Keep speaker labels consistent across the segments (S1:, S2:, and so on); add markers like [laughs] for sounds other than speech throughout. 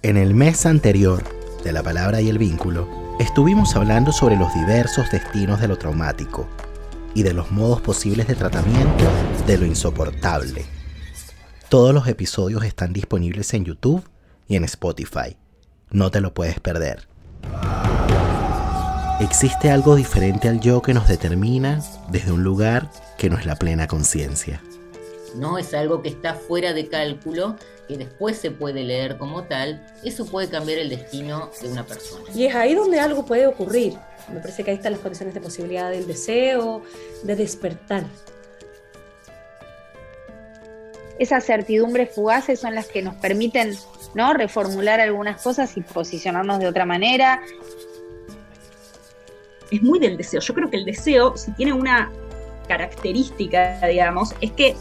S1: En el mes anterior de la palabra y el vínculo, estuvimos hablando sobre los diversos destinos de lo traumático y de los modos posibles de tratamiento de lo insoportable. Todos los episodios están disponibles en YouTube y en Spotify. No te lo puedes perder. Existe algo diferente al yo que nos determina desde un lugar que no es la plena conciencia.
S2: No es algo que está fuera de cálculo, que después se puede leer como tal. Eso puede cambiar el destino de una persona.
S3: Y es ahí donde algo puede ocurrir. Me parece que ahí están las condiciones de posibilidad del deseo, de despertar.
S4: Esas certidumbres fugaces son las que nos permiten ¿no? reformular algunas cosas y posicionarnos de otra manera.
S5: Es muy del deseo. Yo creo que el deseo, si tiene una característica, digamos, es que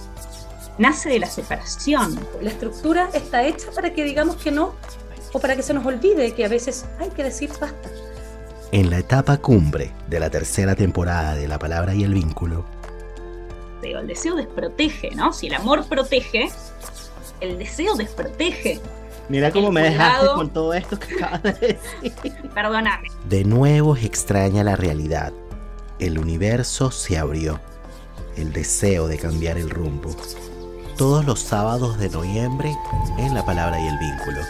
S5: nace de la separación.
S3: La estructura está hecha para que digamos que no o para que se nos olvide que a veces hay que decir basta.
S1: En la etapa cumbre de la tercera temporada de La Palabra y el Vínculo.
S5: El deseo desprotege, ¿no? Si el amor protege, el deseo desprotege.
S6: Mira cómo me dejaste con todo esto que acabas de decir. [laughs]
S5: Perdóname.
S1: De nuevo es extraña la realidad. El universo se abrió. El deseo de cambiar el rumbo. Todos los sábados de noviembre en La Palabra y el Vínculo.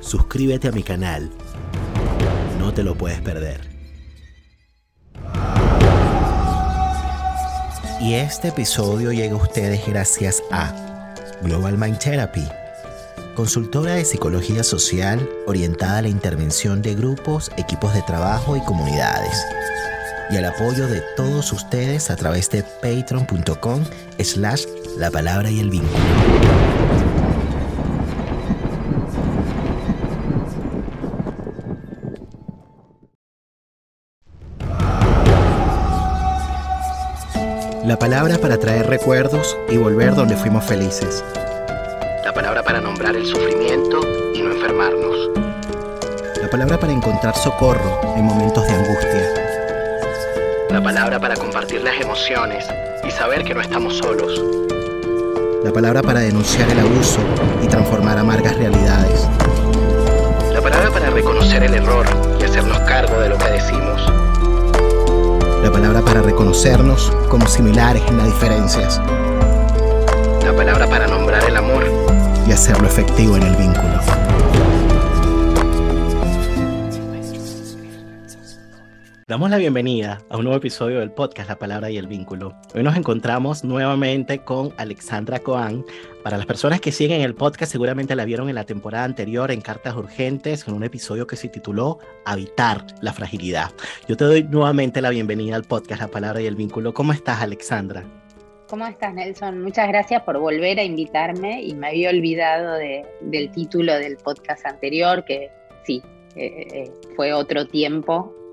S1: Suscríbete a mi canal. No te lo puedes perder. Y este episodio llega a ustedes gracias a Global Mind Therapy, consultora de psicología social orientada a la intervención de grupos, equipos de trabajo y comunidades. Y al apoyo de todos ustedes a través de patreon.com slash la palabra y el vínculo. La palabra para traer recuerdos y volver donde fuimos felices. La palabra para nombrar el sufrimiento y no enfermarnos. La palabra para encontrar socorro en momentos de angustia. La palabra para compartir las emociones y saber que no estamos solos. La palabra para denunciar el abuso y transformar amargas realidades. La palabra para reconocer el error y hacernos cargo de lo que decimos la palabra para reconocernos como similares en las diferencias, la palabra para nombrar el amor y hacerlo efectivo en el vínculo. Damos la bienvenida a un nuevo episodio del podcast La Palabra y el Vínculo. Hoy nos encontramos nuevamente con Alexandra Coan. Para las personas que siguen el podcast, seguramente la vieron en la temporada anterior en Cartas Urgentes, en un episodio que se tituló Habitar la Fragilidad. Yo te doy nuevamente la bienvenida al podcast La Palabra y el Vínculo. ¿Cómo estás, Alexandra?
S4: ¿Cómo estás, Nelson? Muchas gracias por volver a invitarme y me había olvidado del título del podcast anterior, que sí, eh, eh, fue otro tiempo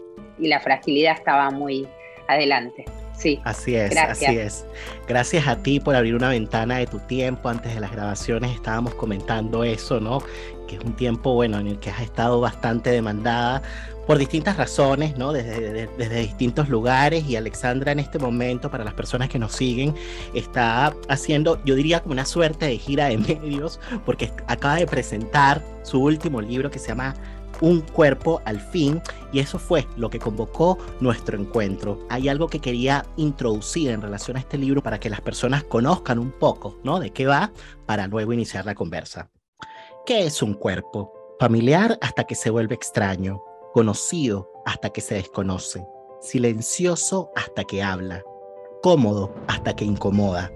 S4: y la fragilidad estaba muy adelante. Sí.
S1: Así es, así es. Gracias a ti por abrir una ventana de tu tiempo. Antes de las grabaciones estábamos comentando eso, ¿no? Que es un tiempo, bueno, en el que has estado bastante demandada por distintas razones, ¿no? Desde, desde, distintos lugares y Alexandra en este momento, para las personas que nos siguen, está haciendo, yo diría, como una suerte de gira de [laughs] medios, porque acaba de presentar su último libro que se llama un cuerpo al fin y eso fue lo que convocó nuestro encuentro. Hay algo que quería introducir en relación a este libro para que las personas conozcan un poco, ¿no? De qué va para luego iniciar la conversa. ¿Qué es un cuerpo? Familiar hasta que se vuelve extraño, conocido hasta que se desconoce, silencioso hasta que habla, cómodo hasta que incomoda,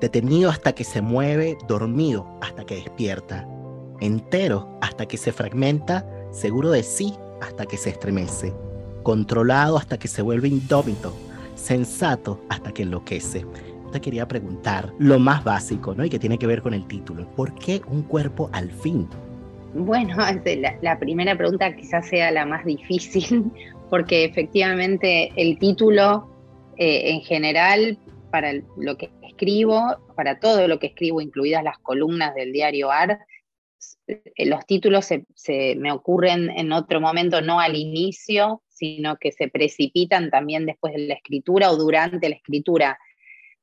S1: detenido hasta que se mueve, dormido hasta que despierta, entero hasta que se fragmenta seguro de sí hasta que se estremece, controlado hasta que se vuelve indómito, sensato hasta que enloquece. Te quería preguntar lo más básico, ¿no? Y que tiene que ver con el título. ¿Por qué un cuerpo al fin?
S4: Bueno, [laughs] la, la primera pregunta quizás sea la más difícil, [laughs] porque efectivamente el título eh, en general, para lo que escribo, para todo lo que escribo, incluidas las columnas del diario AR, los títulos se, me ocurren en otro momento, no al inicio, sino que se precipitan también después de la escritura o durante la escritura.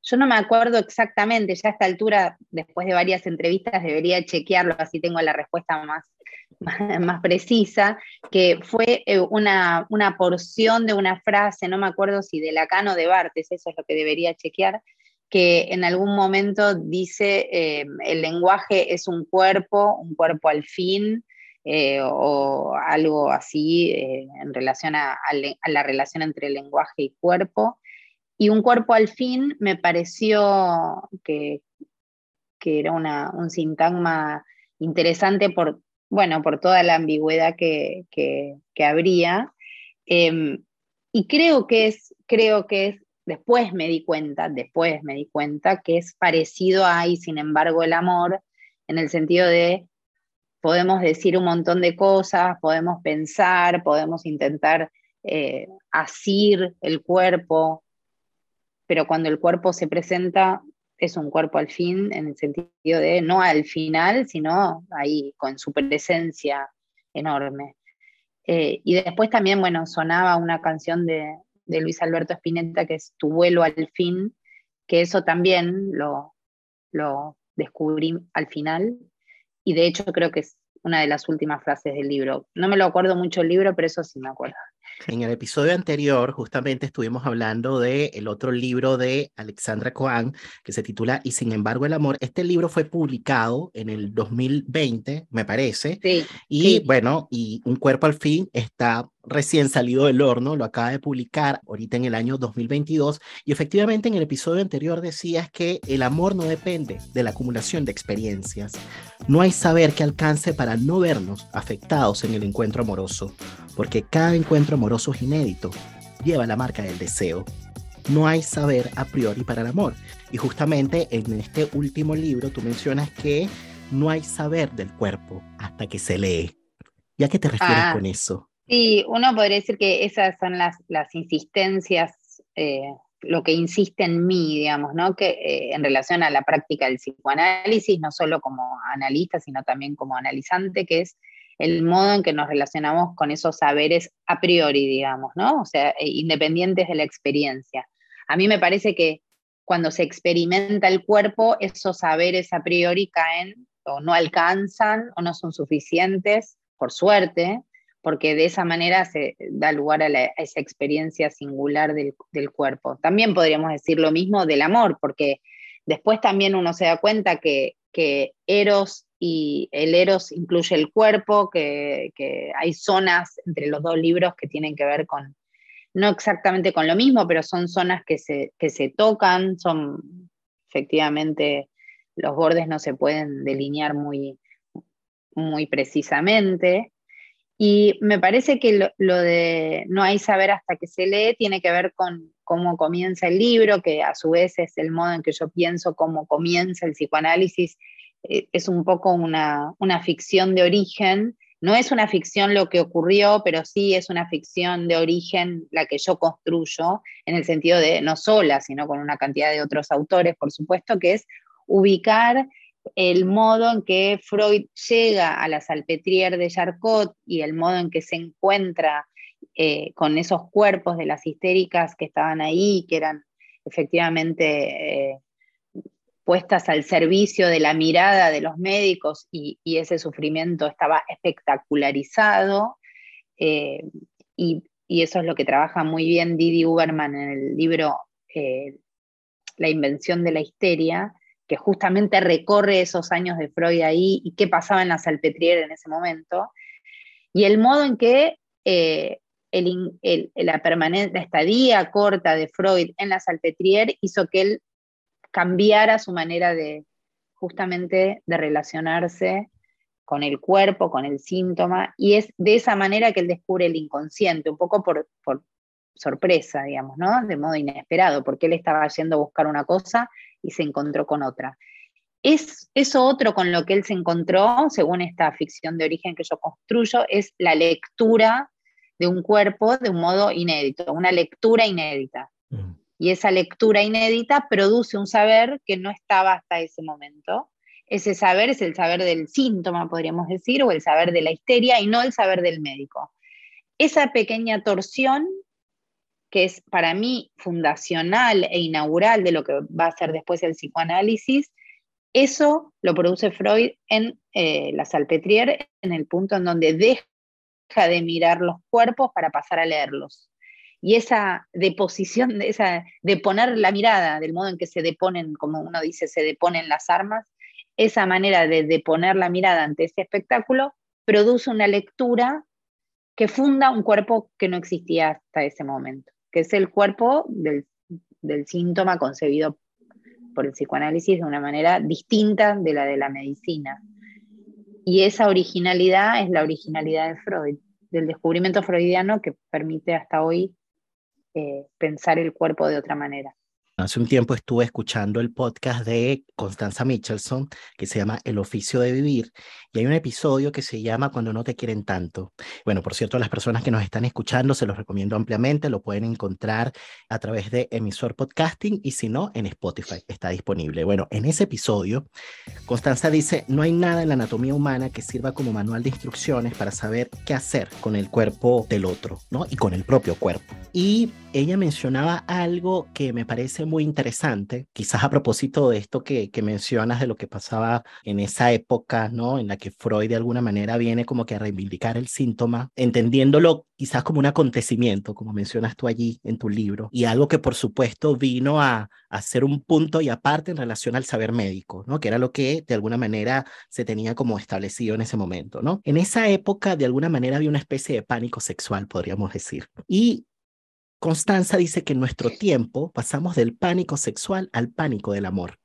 S4: Yo no me acuerdo exactamente, ya a esta altura, después de varias entrevistas, debería chequearlo, así tengo la respuesta más, [laughs] más, precisa, que fue eh, una, una, porción de una frase, no me acuerdo si de Lacan o de Bartes, eso es lo que debería chequear, que en algún momento dice eh, el lenguaje es un cuerpo, un cuerpo al fin, eh, o algo así en relación a, la relación entre lenguaje y cuerpo. Y un cuerpo al fin me pareció que, que era un sintagma interesante por, bueno, por toda la ambigüedad que, habría. Em, y creo que es, creo que es, después me di cuenta, después me di cuenta que es parecido a y sin embargo el amor, en el sentido de podemos decir un montón de cosas, podemos pensar, podemos intentar eh, asir el cuerpo, pero cuando el cuerpo se presenta es un cuerpo al fin, en el sentido de no al final, sino ahí con su presencia enorme. Eh, y después también, bueno, sonaba una canción de, Luis Alberto Spinetta que es Tu vuelo al fin, que eso también lo, lo descubrí al final, y de hecho creo que es una de las últimas frases del libro. No me lo acuerdo mucho el libro, pero eso sí me acuerdo.
S1: En el episodio anterior, justamente estuvimos hablando del el otro libro de Alexandra Cohen, que se titula Y sin embargo el amor. Este libro fue publicado en el 2020, me parece.
S4: Sí.
S1: Y bueno, y Un cuerpo al fin está recién salido del horno, lo acaba de publicar ahorita en el año 2022 y efectivamente en el episodio anterior decías que el amor no depende de la acumulación de experiencias. No hay saber que alcance para no vernos afectados en el encuentro amoroso, porque cada encuentro amoroso es inédito, lleva la marca del deseo. No hay saber a priori para el amor. Y justamente en este último libro tú mencionas que no hay saber del cuerpo hasta que se lee. ¿Ya qué te refieres ah. con eso?
S4: Sí, uno podría decir que esas son las, las insistencias, eh, lo que insiste en mí, digamos, ¿no? Que eh, en relación a la práctica del psicoanálisis, no solo como analista, sino también como analizante, que es el modo en que nos relacionamos con esos saberes a priori, digamos, ¿no? O sea, eh, independientes de la experiencia. A mí me parece que cuando se experimenta el cuerpo, esos saberes a priori caen o no alcanzan o no son suficientes, por suerte, porque de esa manera se da lugar a, esa experiencia singular del, cuerpo. También podríamos decir lo mismo del amor, porque después también uno se da cuenta que, Eros y el Eros incluye el cuerpo, que, hay zonas entre los dos libros que tienen que ver con, no exactamente con lo mismo, pero son zonas que se, que se tocan, son efectivamente, los bordes no se pueden delinear muy, muy precisamente. Y me parece que lo, de no hay saber hasta que se lee tiene que ver con cómo comienza el libro, que a su vez es el modo en que yo pienso cómo comienza el psicoanálisis. Eh, es un poco una, una ficción de origen. No es una ficción lo que ocurrió, pero sí es una ficción de origen la que yo construyo, en el sentido de no sola, sino con una cantidad de otros autores, por supuesto, que es ubicar el modo en que Freud llega a la Salpetriere de Charcot y el modo en que se encuentra eh, con esos cuerpos de las histéricas que estaban ahí, que eran efectivamente eh, puestas al servicio de la mirada de los médicos y, ese sufrimiento estaba espectacularizado. Eh, y, y, eso es lo que trabaja muy bien Didi Uberman en el libro La invención de la histeria, que justamente recorre esos años de Freud ahí y qué pasaba en la Salpetriere en ese momento, y el modo en que eh, la, permanente, estadía corta de Freud en la Salpetriere hizo que él cambiara su manera de justamente de relacionarse con el cuerpo, con el síntoma, y es de esa manera que él descubre el inconsciente, un poco por sorpresa, digamos, ¿no? De modo inesperado, porque él estaba yendo a buscar una cosa y se encontró con otra. Es eso otro con lo que él se encontró, según esta ficción de origen que yo construyo, es la lectura de un cuerpo de un modo inédito, una lectura inédita. Mm. Y esa lectura inédita produce un saber que no estaba hasta ese momento. Ese saber es el saber del síntoma, podríamos decir, o el saber de la histeria y no el saber del médico. Esa pequeña torsión que es para mí fundacional e inaugural de lo que va a ser después el psicoanálisis, eso lo produce Freud en eh, la Salpetriere, en el punto en donde deja de mirar los cuerpos para pasar a leerlos. Y esa deposición, esa, de poner la mirada, del modo en que se deponen, como uno dice, se deponen las armas, esa manera de deponer la mirada ante ese espectáculo produce una lectura que funda un cuerpo que no existía hasta ese momento, que es el cuerpo del, síntoma concebido por el psicoanálisis de una manera distinta de la de la medicina. Y esa originalidad es la originalidad de Freud, del descubrimiento freudiano que permite hasta hoy eh, pensar el cuerpo de otra manera.
S1: Hace un tiempo estuve escuchando el podcast de Constanza Michelson que se llama El oficio de vivir y hay un episodio que se llama Cuando no te quieren tanto. Bueno, por cierto, las personas que nos están escuchando se los recomiendo ampliamente, lo pueden encontrar a través de emisor podcasting y si no, en Spotify está disponible. Bueno, en ese episodio, Constanza dice, no hay nada en la anatomía humana que sirva como manual de instrucciones para saber qué hacer con el cuerpo del otro, ¿no? Y con el propio cuerpo. Y ella mencionaba algo que me parece muy interesante, quizás a propósito de esto que, que, mencionas de lo que pasaba en esa época, ¿no? En la que Freud de alguna manera viene como que a reivindicar el síntoma, entendiéndolo quizás como un acontecimiento, como mencionas tú allí en tu libro, y algo que por supuesto vino a, ser un punto y aparte en relación al saber médico, ¿no? Que era lo que de alguna manera se tenía como establecido en ese momento, ¿no? En esa época de alguna manera había una especie de pánico sexual, podríamos decir. Y Constanza dice que en nuestro tiempo pasamos del pánico sexual al pánico del amor.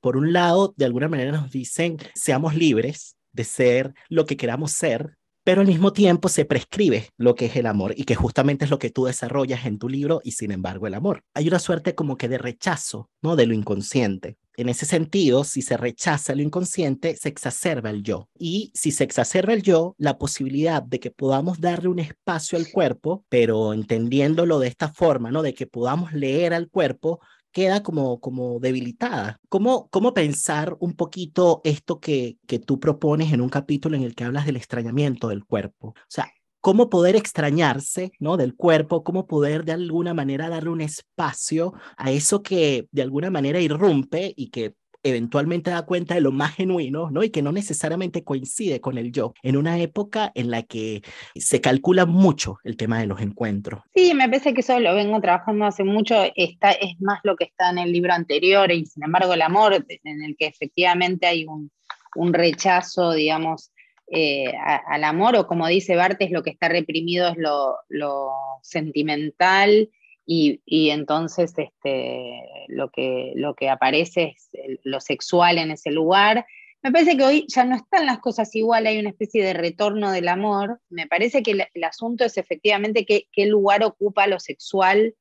S1: Por un lado, de alguna manera nos dicen, seamos libres de ser lo que queramos ser, pero al mismo tiempo se prescribe lo que es el amor y que justamente es lo que tú desarrollas en tu libro y sin embargo el amor. Hay una suerte como que de rechazo, ¿no? De lo inconsciente. En ese sentido, si se rechaza lo inconsciente, se exacerba el yo. Y si se exacerba el yo, la posibilidad de que podamos darle un espacio al cuerpo, pero entendiéndolo de esta forma, ¿no? De que podamos leer al cuerpo, queda como, como debilitada. ¿Cómo, ¿Cómo pensar un poquito esto que, que tú propones en un capítulo en el que hablas del extrañamiento del cuerpo? O sea, cómo poder extrañarse ¿no? del cuerpo, cómo poder de alguna manera darle un espacio a eso que de alguna manera irrumpe y que eventualmente da cuenta de lo más genuino, ¿no? Y que no necesariamente coincide con el yo, en una época en la que se calcula mucho el tema de los encuentros.
S4: Sí, me parece que eso lo vengo trabajando hace mucho, está, es más lo que está en el libro anterior, y sin embargo el amor, en el que efectivamente hay un, un rechazo, digamos, eh, al amor, o como dice Bartes, lo que está reprimido es lo, lo sentimental y, entonces este, lo, que, lo que aparece es lo sexual en ese lugar. Me parece que hoy ya no están las cosas igual, hay una especie de retorno del amor. Me parece que el, asunto es efectivamente qué, qué, lugar ocupa lo sexual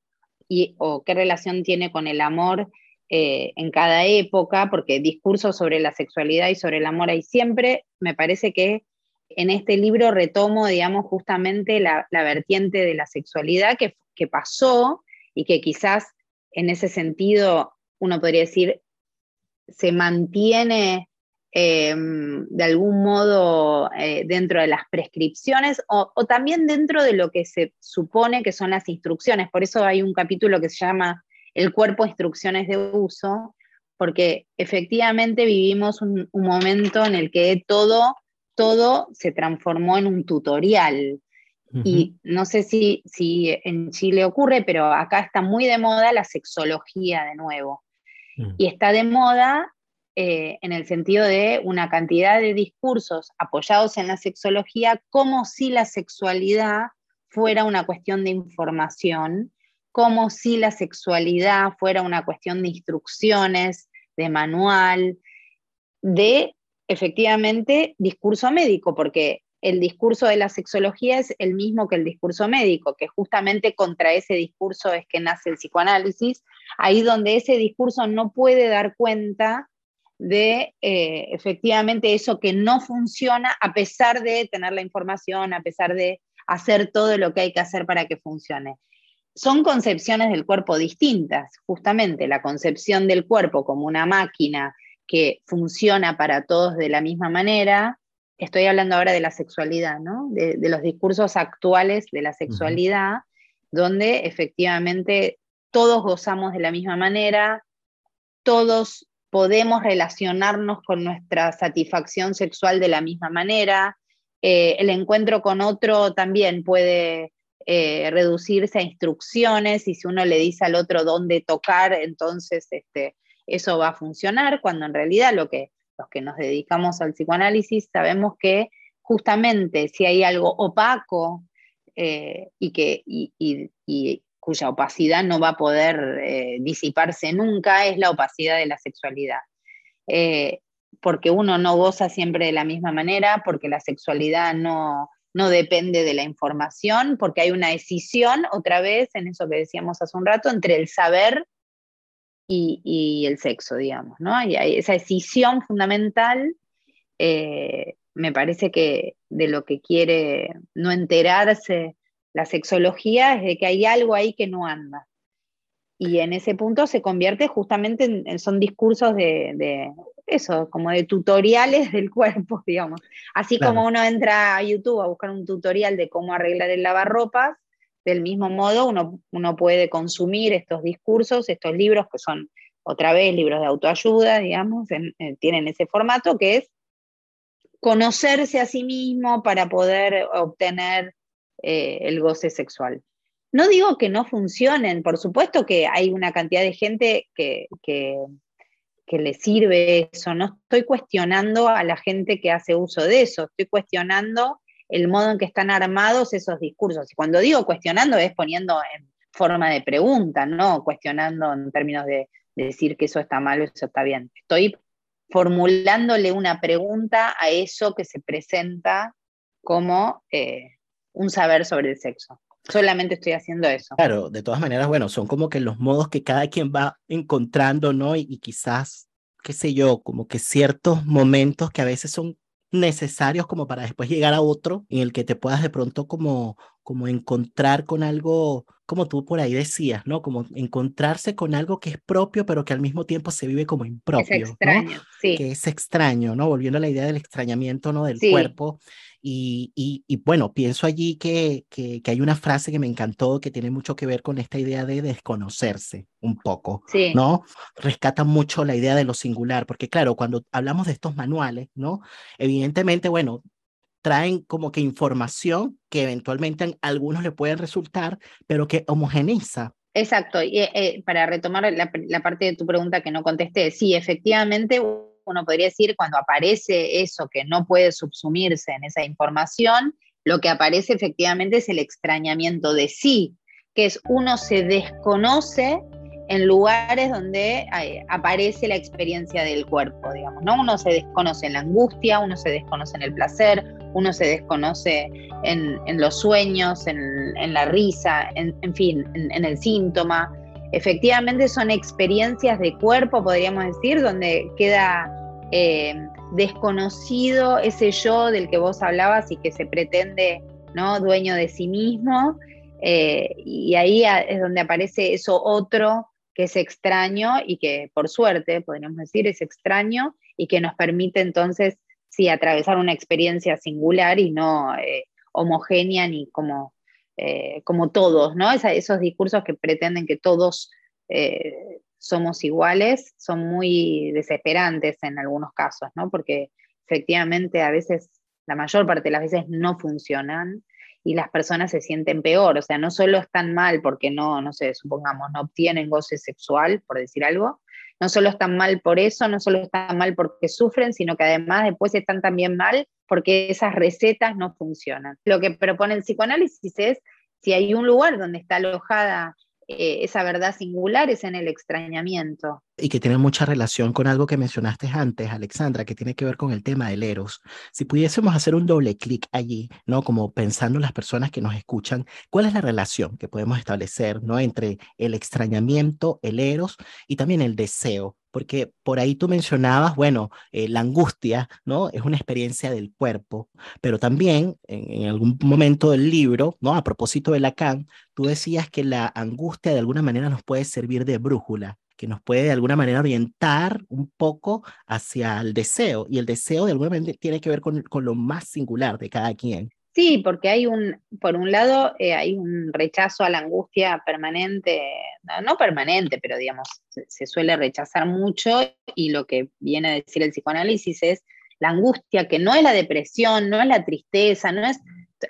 S4: y, o qué relación tiene con el amor eh, en cada época, porque discursos sobre la sexualidad y sobre el amor hay siempre. Me parece que en este libro retomo, digamos, justamente la, la vertiente de la sexualidad que que pasó y que quizás en ese sentido uno podría decir se mantiene em, de algún modo eh, dentro de las prescripciones o, también dentro de lo que se supone que son las instrucciones. Por eso hay un capítulo que se llama El cuerpo instrucciones de uso, porque efectivamente vivimos un, un momento en el que todo, todo se transformó en un tutorial. Y no sé si, si en Chile ocurre, pero acá está muy de moda la sexología de nuevo. Mm. Y está de moda eh, en el sentido de una cantidad de discursos apoyados en la sexología como si la sexualidad fuera una cuestión de información, como si la sexualidad fuera una cuestión de instrucciones, de manual, de efectivamente discurso médico, porque el discurso de la sexología es el mismo que el discurso médico, que justamente contra ese discurso es que nace el psicoanálisis, ahí donde ese discurso no puede dar cuenta de eh, efectivamente eso que no funciona a pesar de tener la información, a pesar de hacer todo lo que hay que hacer para que funcione. Son concepciones del cuerpo distintas, justamente la concepción del cuerpo como una máquina que funciona para todos de la misma manera, estoy hablando ahora de la sexualidad, ¿no? de, los discursos actuales de la sexualidad, donde efectivamente todos gozamos de la misma manera, todos podemos relacionarnos con nuestra satisfacción sexual de la misma manera, eh, el encuentro con otro también puede eh, reducirse a instrucciones y si uno le dice al otro dónde tocar, entonces este, eso va a funcionar, cuando en realidad lo que, los que nos dedicamos al psicoanálisis sabemos que justamente si hay algo opaco eh, y, que, y, cuya opacidad no va a poder eh, disiparse nunca, es la opacidad de la sexualidad. Porque uno no goza siempre de la misma manera, porque la sexualidad no, no depende de la información, porque hay una decisión, otra vez, en eso que decíamos hace un rato, entre el saber y, el sexo, digamos, ¿no? Y hay esa decisión fundamental me parece que de lo que quiere no enterarse la sexología es de que hay algo ahí que no anda. Y en ese punto se convierte justamente en, son discursos de, eso, como de tutoriales del cuerpo, [laughs] digamos. Así como uno entra a YouTube a buscar un tutorial de cómo arreglar el lavarropas, del mismo modo uno, uno puede consumir estos discursos, estos libros que son otra vez libros de autoayuda, digamos, tienen ese formato que es conocerse a sí mismo para poder obtener eh, el goce sexual. No digo que no funcionen, por supuesto que hay una cantidad de gente que, que, le sirve eso, no estoy cuestionando a la gente que hace uso de eso, estoy cuestionando el modo en que están armados esos discursos. Y cuando digo cuestionando es poniendo en forma de pregunta, no cuestionando en términos de, de decir que eso está mal o eso está bien. Estoy formulándole una pregunta a eso que se presenta como eh, un saber sobre el sexo. Solamente estoy haciendo eso.
S1: Claro, de todas maneras, bueno, son como que los modos que cada quien va encontrando, ¿no? Y, y quizás, qué sé yo, como que ciertos momentos que a veces son necesarios como para después llegar a otro en el que te puedas de pronto como como encontrar con algo, como tú por ahí decías, ¿no? Como encontrarse con algo que es propio, pero que al mismo tiempo se vive como impropio. Es extraño, sí. Que es extraño, ¿no? Volviendo a la idea del extrañamiento, ¿no? Del cuerpo. Y, y, bueno, pienso allí que, que, hay una frase que me encantó que tiene mucho que ver con esta idea de desconocerse un poco, sí. ¿no? Rescata mucho la idea de lo singular, porque claro, cuando hablamos de estos manuales, ¿no? Evidentemente, bueno, traen como que información que eventualmente a algunos le pueden resultar, pero que homogeneiza.
S4: Exacto, y eh, para retomar la, parte de tu pregunta que no contesté, sí, efectivamente uno podría decir cuando aparece eso que no puede subsumirse en esa información, lo que aparece efectivamente es el extrañamiento de sí, que es uno se desconoce en lugares donde eh, aparece la experiencia del cuerpo, digamos, ¿no? Uno se desconoce en la angustia, uno se desconoce en el placer, uno se desconoce en, los sueños, en, la risa, en, fin, en, el síntoma. Efectivamente son experiencias de cuerpo, podríamos decir, donde queda eh, desconocido ese yo del que vos hablabas y que se pretende ¿no? dueño de sí mismo. Eh, y ahí es donde aparece eso otro que es extraño y que por suerte, podríamos decir, es extraño y que nos permite entonces, sí, atravesar una experiencia singular y no eh, homogénea ni como, como todos, ¿no? esos discursos que pretenden que todos somos iguales son muy desesperantes en algunos casos, ¿no? Porque efectivamente a veces, la mayor parte de las veces no funcionan y las personas se sienten peor, o sea, no solo están mal porque no, no sé, supongamos, no obtienen goce sexual, por decir algo, no solo están mal por eso, no solo están mal porque sufren, sino que además después están también mal porque esas recetas no funcionan. Lo que propone el psicoanálisis es si hay un lugar donde está alojada eh, esa verdad singular es en el extrañamiento.
S1: Y que tiene mucha relación con algo que mencionaste antes, Alexandra, que tiene que ver con el tema del eros. Si pudiésemos hacer un doble clic allí, ¿no? Como pensando en las personas que nos escuchan, ¿cuál es la relación que podemos establecer, ¿no? Entre el extrañamiento, el eros y también el deseo porque por ahí tú mencionabas, bueno, eh, la angustia, ¿no? Es una experiencia del cuerpo, pero también en, algún momento del libro, ¿no? A propósito de Lacan, tú decías que la angustia de alguna manera nos puede servir de brújula, que nos puede de alguna manera orientar un poco hacia el deseo, y el deseo de alguna manera tiene que ver con, con lo más singular de cada quien.
S4: Sí, porque hay un, por un lado, eh, hay un rechazo a la angustia permanente, no, permanente, pero digamos, se, suele rechazar mucho y lo que viene a decir el psicoanálisis es la angustia, que no es la depresión, no es la tristeza, no es...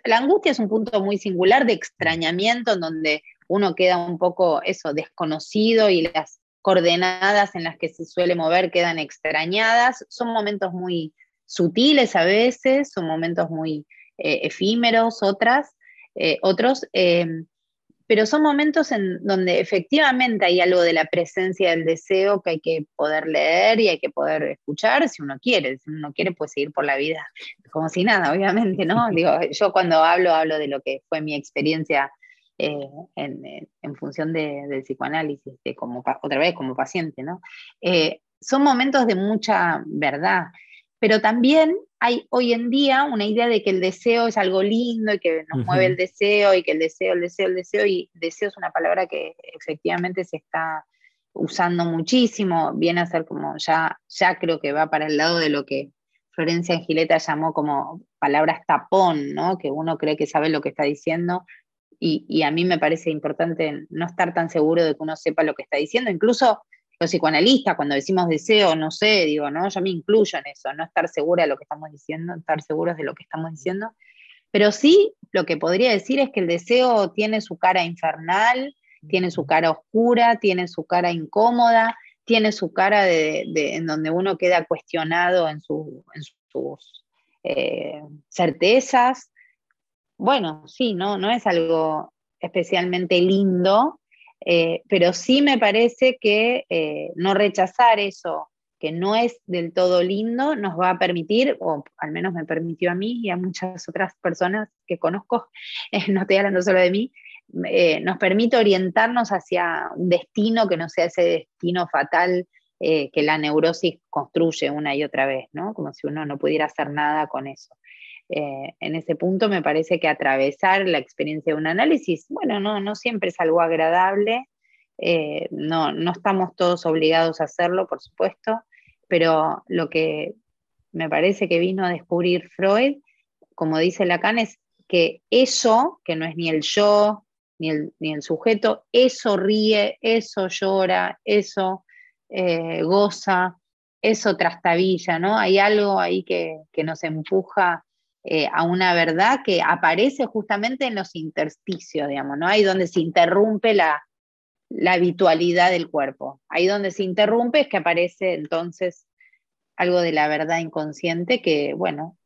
S4: La angustia es un punto muy singular de extrañamiento en donde uno queda un poco eso, desconocido y las coordenadas en las que se suele mover quedan extrañadas. Son momentos muy sutiles a veces, son momentos muy eh, efímeros, otras, eh, otros, eh, pero son momentos en donde efectivamente hay algo de la presencia del deseo que hay que poder leer y hay que poder escuchar si uno quiere, si uno quiere pues seguir por la vida como si nada, obviamente, ¿no? [laughs] Digo, yo cuando hablo, hablo de lo que fue mi experiencia en, función del psicoanálisis, de como, otra vez como paciente, ¿no? son momentos de mucha verdad. Pero también hay hoy en día una idea de que el deseo es algo lindo y que nos mueve el deseo y que el deseo, el deseo, el deseo, y deseo es una palabra que efectivamente se está usando muchísimo, viene a ser como ya, ya creo que va para el lado de lo que Florencia Angileta llamó como palabras tapón, ¿no? que uno cree que sabe lo que está diciendo, y, y, a mí me parece importante no estar tan seguro de que uno sepa lo que está diciendo, incluso los psicoanalistas, cuando decimos deseo, no sé, digo, ¿no? Yo me incluyo en eso, no estar segura de lo que estamos diciendo, estar seguros de lo que estamos diciendo. Pero sí, lo que podría decir es que el deseo tiene su cara infernal, tiene su cara oscura, tiene su cara incómoda, tiene su cara de, en donde uno queda cuestionado en, sus eh, certezas. Bueno, sí, no, no es algo especialmente lindo, eh, pero sí me parece que eh, no rechazar eso que no es del todo lindo nos va a permitir, o al menos me permitió a mí y a muchas otras personas que conozco, [laughs] no estoy hablando solo de mí, eh, nos permite orientarnos hacia un destino que no sea ese destino fatal que la neurosis construye una y otra vez, ¿no? Como si uno no pudiera hacer nada con eso. Eh, en ese punto me parece que atravesar la experiencia de un análisis, bueno, no, no siempre es algo agradable, eh, no, no estamos todos obligados a hacerlo, por supuesto, pero lo que me parece que vino a descubrir Freud, como dice Lacan, es que eso, que no es ni el yo, ni el, ni el sujeto, eso ríe, eso llora, eso eh, goza, eso trastabilla, ¿no? Hay algo ahí que, que nos empuja eh, a una verdad que aparece justamente en los intersticios, digamos, ¿no? Ahí donde se interrumpe la, habitualidad del cuerpo. Ahí donde se interrumpe es que aparece entonces algo de la verdad inconsciente que, bueno,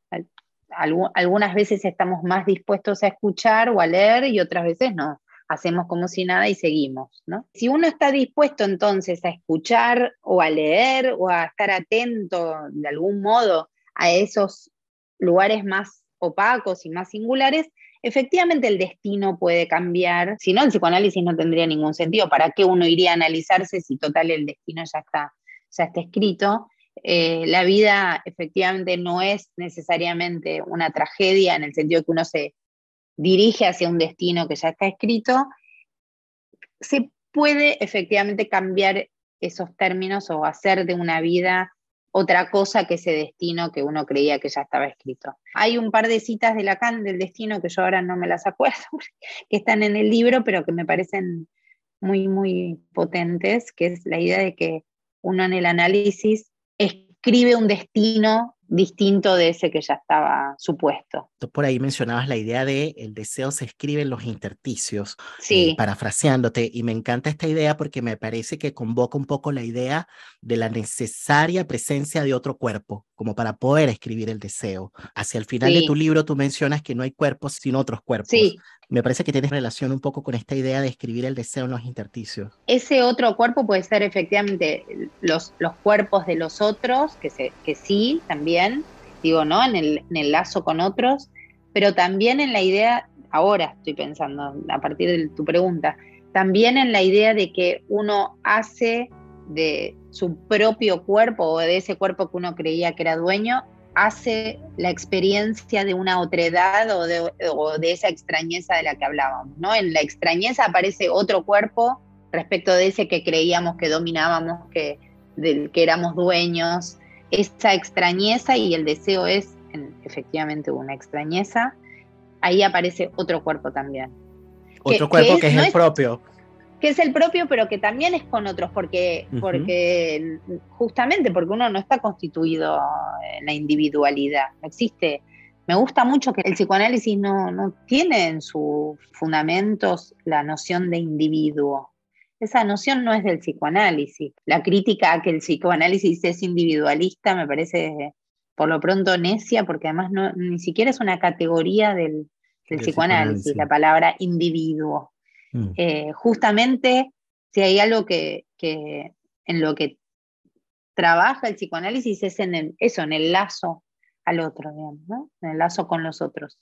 S4: algunas veces estamos más dispuestos a escuchar o a leer y otras veces no. Hacemos como si nada y seguimos, ¿no? Si uno está dispuesto entonces a escuchar o a leer o a estar atento de algún modo a esos lugares más opacos y más singulares, efectivamente el destino puede cambiar. Si no, el psicoanálisis no tendría ningún sentido. ¿Para qué uno iría a analizarse si total el destino ya está, ya está escrito? Eh, la vida efectivamente no es necesariamente una tragedia en el sentido que uno se dirige hacia un destino que ya está escrito. Se puede efectivamente cambiar esos términos o hacer de una vida otra cosa que ese destino que uno creía que ya estaba escrito. Hay un par de citas de Lacan del destino que yo ahora no me las acuerdo, [laughs] que están en el libro, pero que me parecen muy, muy potentes, que es la idea de que uno en el análisis escribe un destino distinto de ese que ya estaba supuesto.
S1: Por ahí mencionabas la idea de el deseo se escribe en los intersticios, eh,
S4: sí.
S1: parafraseándote, y me encanta esta idea porque me parece que convoca un poco la idea de la necesaria presencia de otro cuerpo, como para poder escribir el deseo. Hacia el final de tu libro tú mencionas que no hay cuerpos sin otros cuerpos.
S4: Sí.
S1: Me parece que tienes relación un poco con esta idea de escribir el deseo en los intersticios.
S4: Ese otro cuerpo puede ser efectivamente los, los cuerpos de los otros, que, se, que sí, también, digo, ¿no? En el, en el lazo con otros, pero también en la idea, ahora estoy pensando, a partir de tu pregunta, también en la idea de que uno hace de su propio cuerpo o de ese cuerpo que uno creía que era dueño, hace la experiencia de una otredad o de, o de esa extrañeza de la que hablábamos, ¿no? En la extrañeza aparece otro cuerpo respecto de ese que creíamos que dominábamos, que, del que éramos dueños, esa extrañeza y el deseo es efectivamente una extrañeza. ahí aparece otro cuerpo también.
S1: Otro cuerpo que es, el propio.
S4: Que es el propio, pero que también es con otros, porque, porque justamente porque uno no está constituido en la individualidad, no existe. Me gusta mucho que el psicoanálisis no, no tiene en sus fundamentos la noción de individuo. Esa noción no es del psicoanálisis. La crítica a que el psicoanálisis es individualista me parece por lo pronto necia, porque además no, ni siquiera es una categoría del, del psicoanálisis, la palabra individuo. Mm. Eh, justamente, si hay algo que, en lo que trabaja el psicoanálisis es en eso, en el lazo al otro, digamos, en el lazo con los otros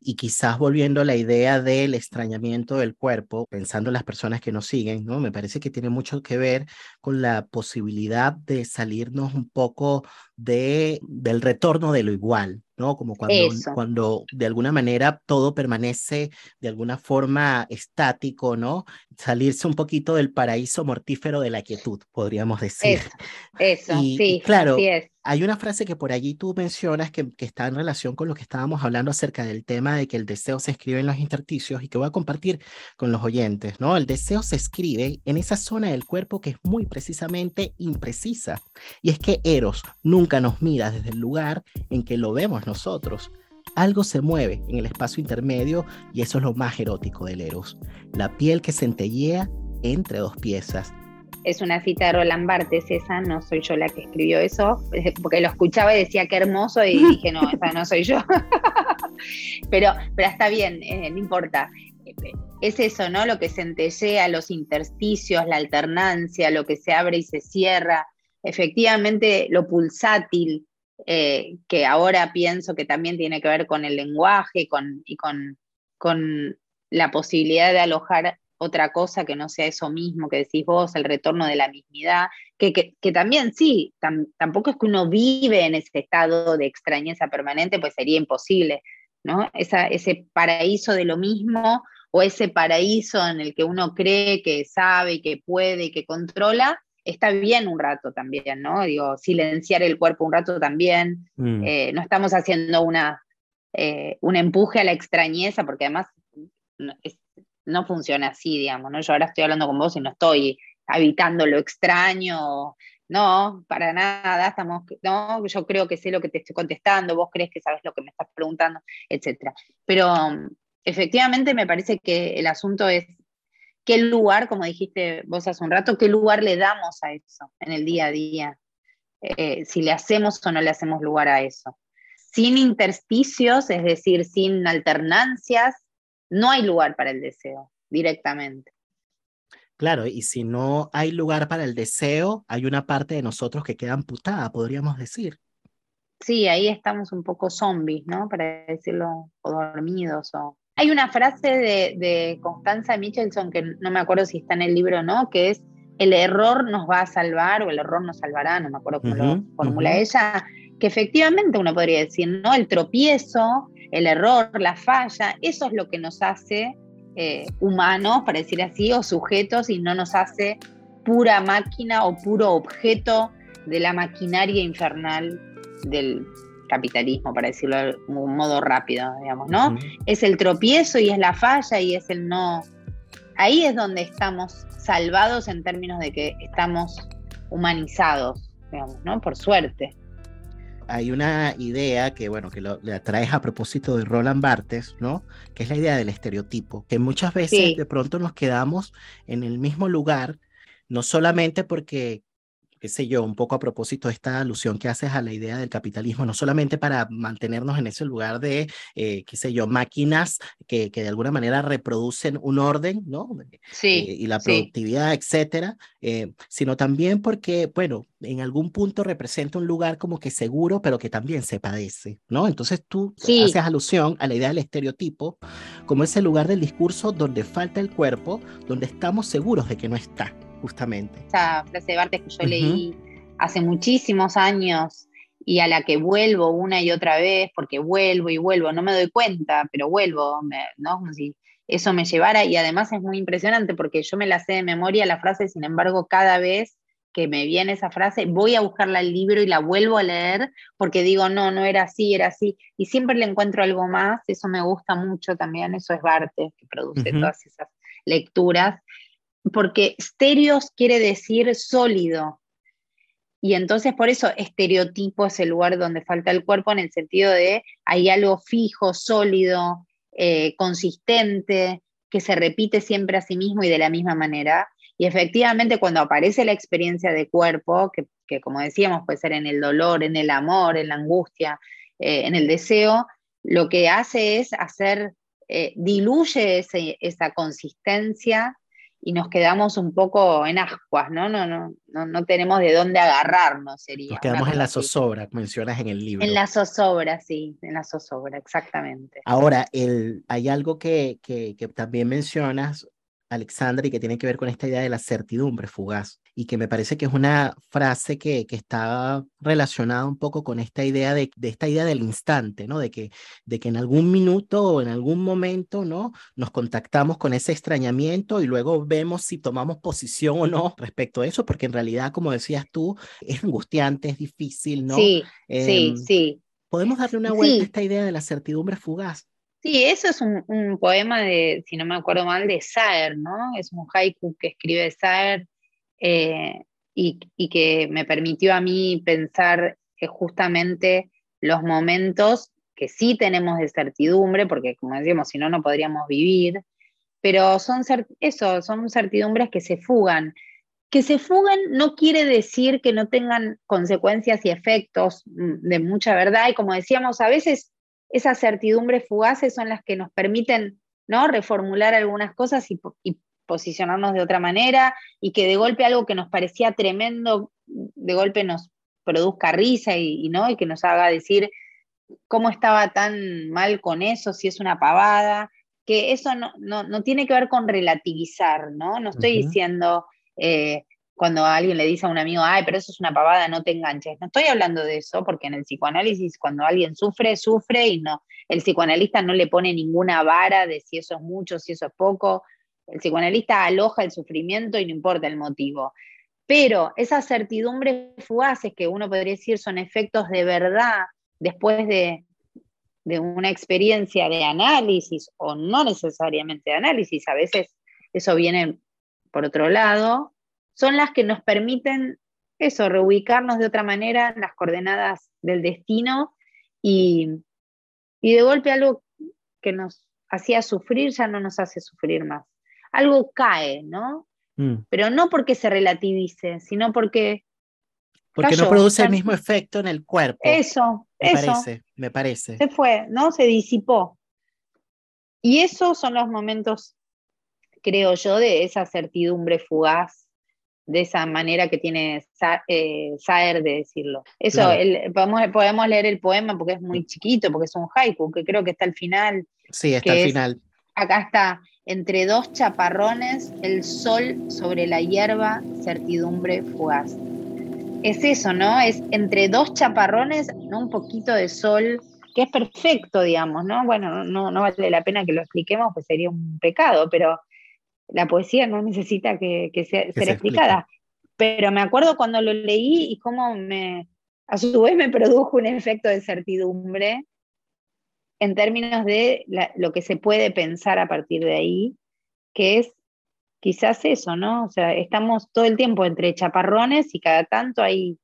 S1: y quizás volviendo a la idea del extrañamiento del cuerpo, pensando en las personas que nos siguen, ¿no? Me parece que tiene mucho que ver con la posibilidad de salirnos un poco de, del retorno de lo igual, ¿no? Como cuando, cuando de alguna manera todo permanece de alguna forma estático, ¿no? Salirse un poquito del paraíso mortífero de la quietud, podríamos decir.
S4: Eso, sí,
S1: claro, hay una frase que por allí tú mencionas que, que, está en relación con lo que estábamos hablando acerca del tema de que el deseo se escribe en los intersticios y que voy a compartir con los oyentes, ¿no? El deseo se escribe en esa zona del cuerpo que es muy precisamente imprecisa. Y es que Eros nunca nos mira desde el lugar en que lo vemos nosotros. Algo se mueve en el espacio intermedio y eso es lo más erótico del Eros. La piel que centellea entre dos piezas.
S4: Es una cita de Roland Barthes esa, no soy yo la que escribió eso, [laughs] porque lo escuchaba y decía que hermoso y [laughs] dije, no, esa no soy yo. [laughs] pero, pero está bien, eh, no importa. Es eso, ¿no? Lo que centellea, los intersticios, la alternancia, lo que se abre y se cierra. Efectivamente, lo pulsátil, eh, que ahora pienso que también tiene que ver con el lenguaje con, y con, con la posibilidad de alojar otra cosa que no sea eso mismo que decís vos, el retorno de la mismidad, que, que, también sí, tampoco es que uno vive en ese estado de extrañeza permanente, pues sería imposible, ¿no? Ese paraíso de lo mismo o ese paraíso en el que uno cree que sabe y que puede y que controla, está bien un rato también, ¿no? Digo, silenciar el cuerpo un rato también. Mm. Eh, no estamos haciendo una, eh, un empuje a la extrañeza, porque además no, funciona así, digamos, ¿no? Yo ahora estoy hablando con vos y no estoy habitando lo extraño, no, para nada, estamos, no, yo creo que sé lo que te estoy contestando, vos crees que sabes lo que me estás preguntando, etc. Pero efectivamente me parece que el asunto es qué lugar, como dijiste vos hace un rato, qué lugar le damos a eso en el día a día, eh, si le hacemos o no le hacemos lugar a eso. Sin intersticios, es decir, sin alternancias, no hay lugar para el deseo directamente.
S1: Claro, y si no hay lugar para el deseo, hay una parte de nosotros que queda amputada, podríamos decir.
S4: Sí, ahí estamos un poco zombies, ¿no? Para decirlo, o dormidos, o hay una frase de, Constanza Michelson, que no me acuerdo si está en el libro o no, que es, el error nos va a salvar o el error nos salvará, no me acuerdo cómo lo formula ella, que efectivamente uno podría decir, ¿no? El tropiezo, el error, la falla, eso es lo que nos hace eh, humanos, para decir así, o sujetos y no nos hace pura máquina o puro objeto de la maquinaria infernal del, capitalismo, para decirlo de un modo rápido, digamos, ¿no? Es el tropiezo y es la falla y es el no. Ahí es donde estamos salvados en términos de que estamos humanizados, digamos, ¿no? Por suerte.
S1: Hay una idea que, bueno, que lo, le traes a propósito de Roland Barthes, ¿no? Que es la idea del estereotipo, que muchas veces de pronto nos quedamos en el mismo lugar, no solamente porque qué sé yo, un poco a propósito de esta alusión que haces a la idea del capitalismo, no solamente para mantenernos en ese lugar de, eh, qué sé yo, máquinas que, que, de alguna manera reproducen un orden, ¿no?
S4: Sí.
S1: Eh, y la productividad, etcétera, eh, sino también porque, bueno, en algún punto representa un lugar como que seguro, pero que también se padece, ¿no? Entonces tú haces alusión a la idea del estereotipo como ese lugar del discurso donde falta el cuerpo, donde estamos seguros de que no está justamente.
S4: Esa frase de Bartes que yo leí hace muchísimos años y a la que vuelvo una y otra vez, porque vuelvo y vuelvo, no me doy cuenta, pero vuelvo, ¿no? Como si eso me llevara, y además es muy impresionante porque yo me la sé de memoria la frase, sin embargo, cada vez que me viene esa frase, voy a buscarla al libro y la vuelvo a leer porque digo, no, no era así, era así. Y siempre le encuentro algo más, eso me gusta mucho también, eso es Barte, que produce todas esas lecturas, porque stereos quiere decir sólido. Y entonces por eso estereotipo es el lugar donde falta el cuerpo en el sentido de hay algo fijo, sólido, eh, consistente, que se repite siempre a sí mismo y de la misma manera. Y efectivamente cuando aparece la experiencia de cuerpo, que, como decíamos puede ser en el dolor, en el amor, en la angustia, eh, en el deseo, lo que hace es hacer, eh, diluye esa consistencia y nos quedamos un poco en ascuas, ¿no? No, no, no, no tenemos de dónde agarrarnos, sería.
S1: Nos quedamos en la zozobra, mencionas en el libro.
S4: En la zozobra, sí, en la zozobra, exactamente.
S1: Ahora, el, hay algo que, que, que también mencionas, Alexandra, y que tiene que ver con esta idea de la certidumbre fugaz y que me parece que es una frase que, que está relacionada un poco con esta idea de, de, esta idea del instante, ¿no? De que, de que en algún minuto o en algún momento, ¿no? Nos contactamos con ese extrañamiento y luego vemos si tomamos posición o no respecto a eso, porque en realidad, como decías tú, es angustiante, es difícil, ¿no?
S4: Sí, sí, em, sí.
S1: Podemos darle una vuelta a esta idea de la certidumbre fugaz.
S4: Sí, eso es un, poema de, si no me acuerdo mal, de Saer, ¿no? Es un haiku que escribe Saer eh, y, que me permitió a mí pensar justamente los momentos que sí tenemos de certidumbre, porque como decíamos, si no, no podríamos vivir, pero son eso, son certidumbres que se fugan. Que se fugan no quiere decir que no tengan consecuencias y efectos mm, de mucha verdad, y como decíamos, a veces esas certidumbres fugaces son las que nos permiten ¿no? reformular algunas cosas y, y posicionarnos de otra manera y que de golpe algo que nos parecía tremendo, de golpe nos produzca risa y, ¿no? y que nos haga decir cómo estaba tan mal con eso, si es una pavada, que eso no, no, tiene que ver con relativizar, ¿no? No estoy diciendo eh, cuando alguien le dice a un amigo, ay, pero eso es una pavada, no te enganches. No estoy hablando de eso, porque en el psicoanálisis cuando alguien sufre, sufre y no, el psicoanalista no le pone ninguna vara de si eso es mucho, si eso es poco, el psicoanalista aloja el sufrimiento y no importa el motivo. Pero esas certidumbres fugaces que uno podría decir son efectos de verdad después de, una experiencia de análisis o no necesariamente de análisis, a veces eso viene por otro lado, son las que nos permiten eso, reubicarnos de otra manera en las coordenadas del destino y, y de golpe algo que nos hacía sufrir ya no nos hace sufrir más algo cae, ¿no? Mm. Pero no porque se relativice, sino porque...
S1: Porque no produce el mismo efecto en el cuerpo.
S4: Eso,
S1: me
S4: eso.
S1: Parece, me parece.
S4: Se fue, ¿no? Se disipó. Y esos son los momentos, creo yo, de esa certidumbre fugaz, de esa manera que tiene eh, Saer de decirlo. Eso, podemos, podemos, leer el poema porque es muy chiquito, porque es un haiku, que creo que está al final.
S1: Sí, está al final.
S4: Acá está, entre dos chaparrones, el sol sobre la hierba, certidumbre fugaz. Es eso, ¿no? Es entre dos chaparrones, ¿no? un poquito de sol, que es perfecto, digamos, ¿no? Bueno, no, no vale la pena que lo expliquemos, pues sería un pecado, pero la poesía no necesita que, sea, ser explicada. Pero me acuerdo cuando lo leí y cómo me, a su vez me produjo un efecto de certidumbre en términos de lo que se puede pensar a partir de ahí, que es quizás eso, ¿no? O sea, estamos todo el tiempo entre chaparrones y cada tanto hay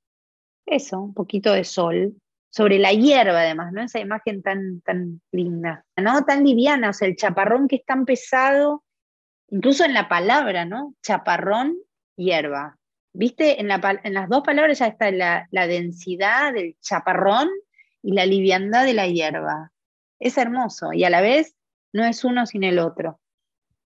S4: eso, un poquito de sol, sobre la hierba además, ¿no? Esa imagen tan, tan linda, ¿no? Tan liviana, o sea, el chaparrón que es tan pesado, incluso en la palabra, ¿no? Chaparrón, hierba. ¿Viste? En, la, en las dos palabras ya está la, la densidad del chaparrón y la liviandad de la hierba es hermoso y a la vez no es uno sin el otro.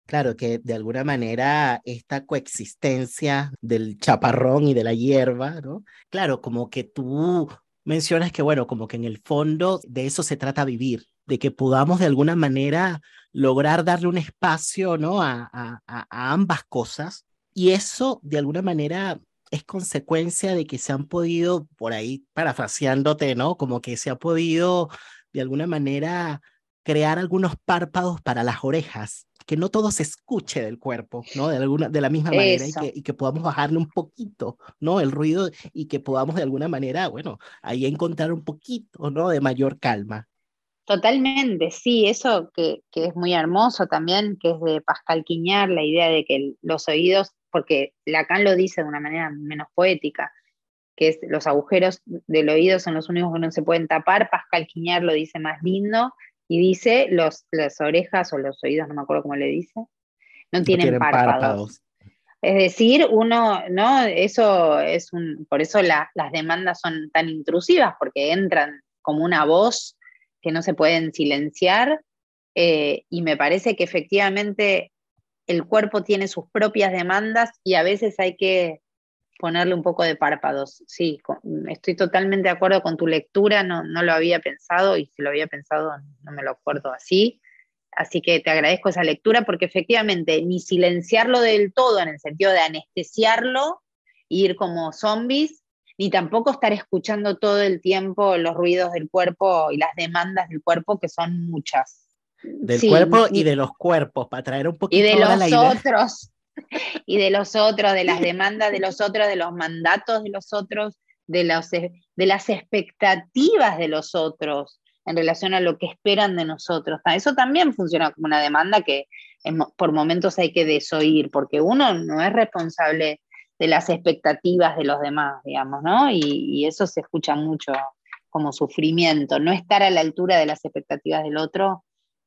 S1: Claro que de alguna manera esta coexistencia del chaparrón y de la hierba, ¿no? Claro, como que tú mencionas que, bueno, como que en el fondo de eso se trata vivir, de que podamos de alguna manera lograr darle un espacio, ¿no? A, a, a ambas cosas. Y eso de alguna manera es consecuencia de que se han podido, por ahí parafraseándote, ¿no? Como que se ha podido de alguna manera crear algunos párpados para las orejas que no todo se escuche del cuerpo, ¿no? De, alguna, de la misma manera y que, y que, podamos bajarle un poquito, ¿no? El ruido y que podamos de alguna manera, bueno, ahí encontrar un poquito, ¿no? De mayor calma.
S4: Totalmente, sí, eso que, que, es muy hermoso también, que es de Pascal Quiñar, la idea de que los oídos, porque Lacan lo dice de una manera menos poética, que es los agujeros del oído son los únicos que no se pueden tapar, Pascal Quiñar lo dice más lindo, y dice los, las orejas o los oídos, no me acuerdo cómo le dice, no tienen, párpados. Es decir, uno, ¿no? Eso es un, por eso las demandas son tan intrusivas, porque entran como una voz que no se pueden silenciar, eh, y me parece que efectivamente el cuerpo tiene sus propias demandas y a veces hay que ponerle un poco de párpados. Sí, estoy totalmente de acuerdo con tu lectura, no, no lo había pensado y si lo había pensado no me lo acuerdo así. Así que te agradezco esa lectura porque efectivamente ni silenciarlo del todo en el sentido de anestesiarlo, ir como zombies, ni tampoco estar escuchando todo el tiempo los ruidos del cuerpo y las demandas del cuerpo, que son muchas.
S1: Del cuerpo y, de los cuerpos, para traer un poquito
S4: Y de los otros, [laughs] y de los otros, de las demandas de los otros, de los mandatos de los otros, de, los, de las expectativas de los otros en relación a lo que esperan de nosotros. Eso también funciona como una demanda que por momentos hay que desoír, porque uno no es responsable de las expectativas de los demás, digamos, ¿no? Y, eso se escucha mucho como sufrimiento. No estar a la altura de las expectativas del otro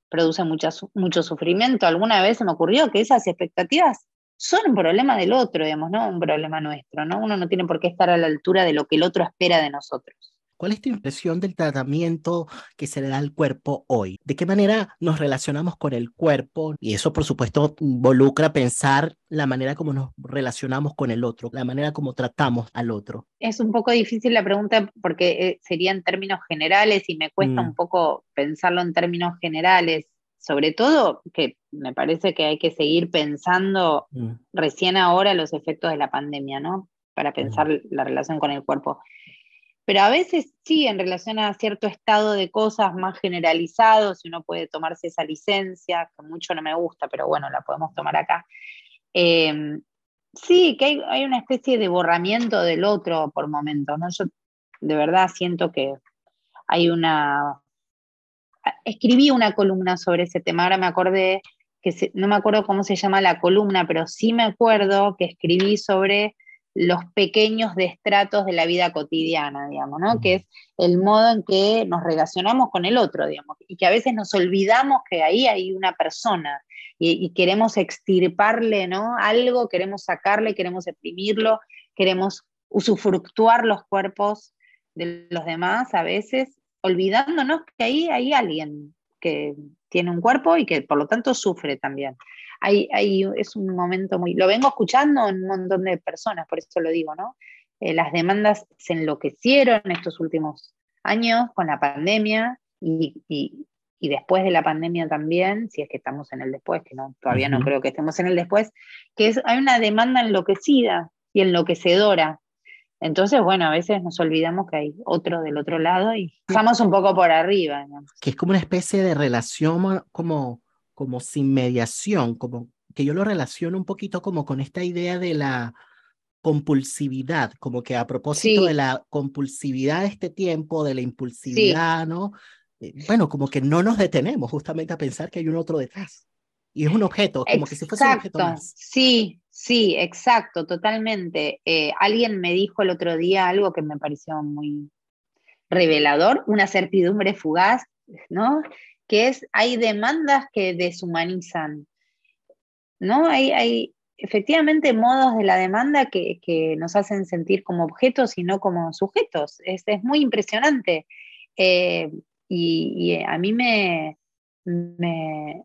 S4: produce mucho sufrimiento. Alguna vez se me ocurrió que esas expectativas son un problema del otro, digamos, no un problema nuestro, ¿no? Uno no tiene por qué estar a la altura de lo que el otro espera de nosotros.
S1: ¿Cuál es tu impresión del tratamiento que se le da al cuerpo hoy? ¿De qué manera nos relacionamos con el cuerpo? Y eso, por supuesto, involucra pensar la manera como nos relacionamos con el otro, la manera como tratamos al otro.
S4: Es un poco difícil la pregunta porque eh, sería en términos generales y me cuesta un mm. poco pensarlo en términos generales. Sobre todo que me parece que hay que seguir pensando mm. recién ahora los efectos de la pandemia, ¿no? Para pensar la relación con el cuerpo pero a veces sí, en relación a cierto estado de cosas más generalizado, si uno puede tomarse esa licencia, que mucho no me gusta, pero bueno, la podemos tomar acá. Em, sí, que hay, una especie de borramiento del otro por momentos, ¿no? Yo de verdad siento que hay una... Escribí una columna sobre ese tema, ahora me acordé que no me acuerdo cómo se llama la columna, pero sí me acuerdo que escribí sobre los pequeños destratos de la vida cotidiana, digamos, ¿no? Que es el modo en que nos relacionamos con el otro, digamos, y que a veces nos olvidamos que ahí hay una persona y, queremos extirparle, ¿no? Algo, queremos sacarle, queremos exprimirlo, queremos usufructuar los cuerpos de los demás a veces, olvidándonos que ahí hay alguien que tiene un cuerpo y que por lo tanto sufre también es un momento muy, lo vengo escuchando en un montón de personas, por eso lo digo, ¿no? Eh, las demandas se enloquecieron estos últimos años con la pandemia y, después de la pandemia también, si es que estamos en el después, que no, todavía no creo que estemos en el después, que es, hay una demanda enloquecida y enloquecedora. Entonces, bueno, a veces nos olvidamos que hay otro del otro lado y estamos un poco por arriba.
S1: Que es como una especie de relación como como sin mediación, como que yo lo relaciono un poquito como con esta idea de la compulsividad, como que a propósito de la compulsividad de este tiempo, de la impulsividad, ¿no? Eh, bueno, como que no nos detenemos justamente a pensar que hay un otro detrás. Y es un objeto, como que si fuese un objeto más.
S4: Sí, sí, exacto, totalmente. Eh, alguien me dijo el otro día algo que me pareció muy revelador, una certidumbre fugaz, ¿no? Que es, hay demandas que deshumanizan, ¿no? Hay, hay efectivamente modos de la demanda que, nos hacen sentir como objetos y no como sujetos. Es, muy impresionante. Eh, y, a mí me, me,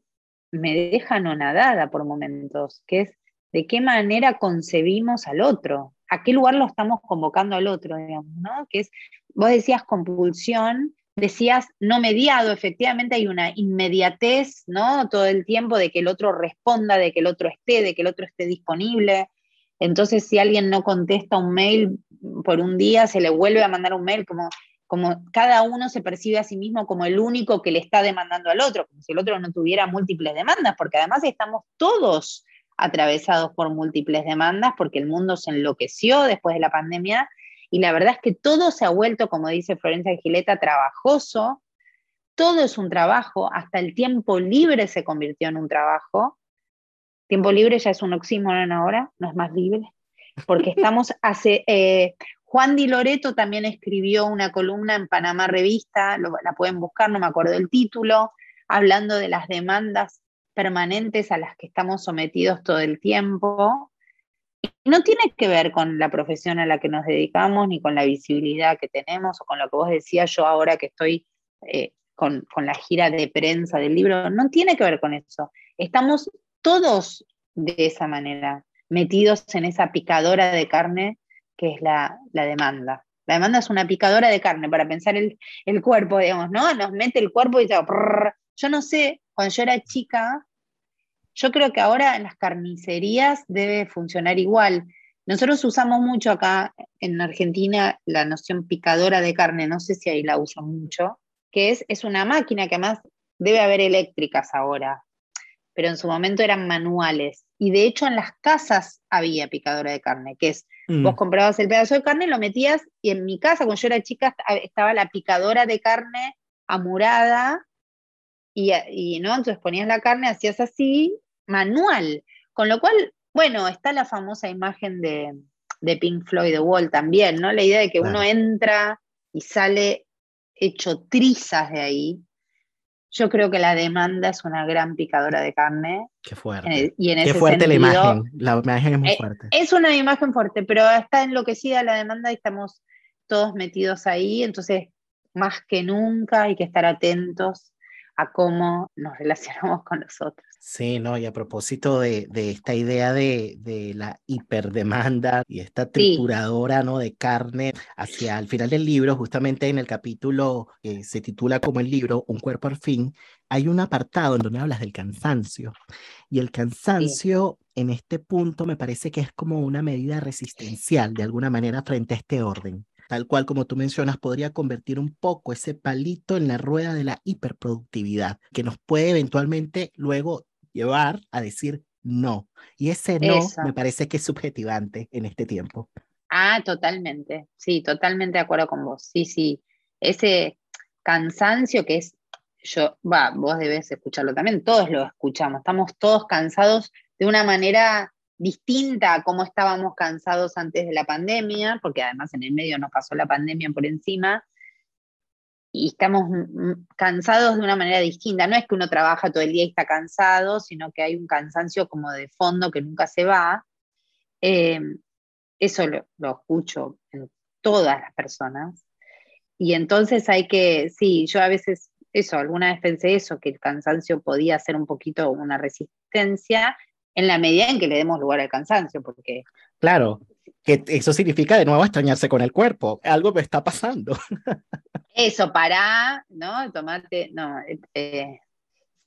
S4: me deja anonadada por momentos, que es de qué manera concebimos al otro, a qué lugar lo estamos convocando al otro, digamos, ¿no? Que es, vos decías compulsión, decías no mediado, efectivamente hay una inmediatez, ¿no? Todo el tiempo de que el otro responda, de que el otro esté, de que el otro esté disponible. Entonces, si alguien no contesta un mail por un día, se le vuelve a mandar un mail como como cada uno se percibe a sí mismo como el único que le está demandando al otro, como si el otro no tuviera múltiples demandas, porque además estamos todos atravesados por múltiples demandas, porque el mundo se enloqueció después de la pandemia y la verdad es que todo se ha vuelto, como dice Florencia Gileta, trabajoso, todo es un trabajo, hasta el tiempo libre se convirtió en un trabajo. Tiempo libre ya es un oxímoron ahora, no es más libre, porque [laughs] estamos hace... Eh, Juan Di Loreto también escribió una columna en Panamá Revista, la pueden buscar, no me acuerdo el título, hablando de las demandas permanentes a las que estamos sometidos todo el tiempo. No tiene que ver con la profesión a la que nos dedicamos, ni con la visibilidad que tenemos, o con lo que vos decías yo ahora que estoy eh, con, con, la gira de prensa del libro, no tiene que ver con eso. Estamos todos de esa manera, metidos en esa picadora de carne que es la, demanda. La demanda es una picadora de carne para pensar el, cuerpo, digamos, ¿no? Nos mete el cuerpo y ya, yo no sé, cuando yo era chica, yo creo que ahora en las carnicerías debe funcionar igual. Nosotros usamos mucho acá en Argentina la noción picadora de carne, no sé si ahí la uso mucho, que es, es una máquina que además debe haber eléctricas ahora, pero en su momento eran manuales. Y de hecho en las casas había picadora de carne, que es, vos mm. comprabas el pedazo de carne, lo metías, y en mi casa, cuando yo era chica, estaba la picadora de carne amurada, y, y ¿no? entonces ponías la carne, hacías así, manual. Con lo cual, bueno, está la famosa imagen de, de Pink Floyd de Wall también, ¿no? La idea de que uno entra y sale hecho trizas de ahí, yo creo que la demanda es una gran picadora de carne.
S1: Qué fuerte. y en Qué fuerte la imagen. La imagen es muy
S4: eh,
S1: fuerte.
S4: Es una imagen fuerte, pero está enloquecida la demanda y estamos todos metidos ahí. Entonces, más que nunca hay que estar atentos a cómo nos [laughs] relacionamos con los otros.
S1: Sí, no, y a propósito de, esta idea de, la hiperdemanda y esta trituradora ¿no? de carne, hacia el final del libro, justamente en el capítulo que se titula como el libro Un cuerpo al fin, hay un apartado en donde hablas del cansancio. Y el cansancio en este punto me parece que es como una medida resistencial de alguna manera frente a este orden tal cual como tú mencionas, podría convertir un poco ese palito en la rueda de la hiperproductividad, que nos puede eventualmente luego llevar a decir no. Y ese no me parece que es subjetivante en este tiempo.
S4: Ah, totalmente. Sí, totalmente de acuerdo con vos. Sí, sí. Ese cansancio que es, yo, va, vos debes escucharlo también, todos lo escuchamos, estamos todos cansados de una manera distinta a cómo estábamos cansados antes de la pandemia, porque además en el medio nos pasó la pandemia por encima, y estamos cansados de una manera distinta. No es que uno trabaja todo el día y está cansado, sino que hay un cansancio como de fondo que nunca se va. Eh, eso lo, lo, escucho en todas las personas. Y entonces hay que, sí, yo a veces, eso, alguna vez pensé eso, que el cansancio podía ser un poquito una resistencia, en la medida en que le demos lugar al cansancio, porque...
S1: Claro, que eso significa de nuevo extrañarse con el cuerpo, algo me está pasando. [laughs]
S4: Eso, para, ¿no? Tomate, no, eh,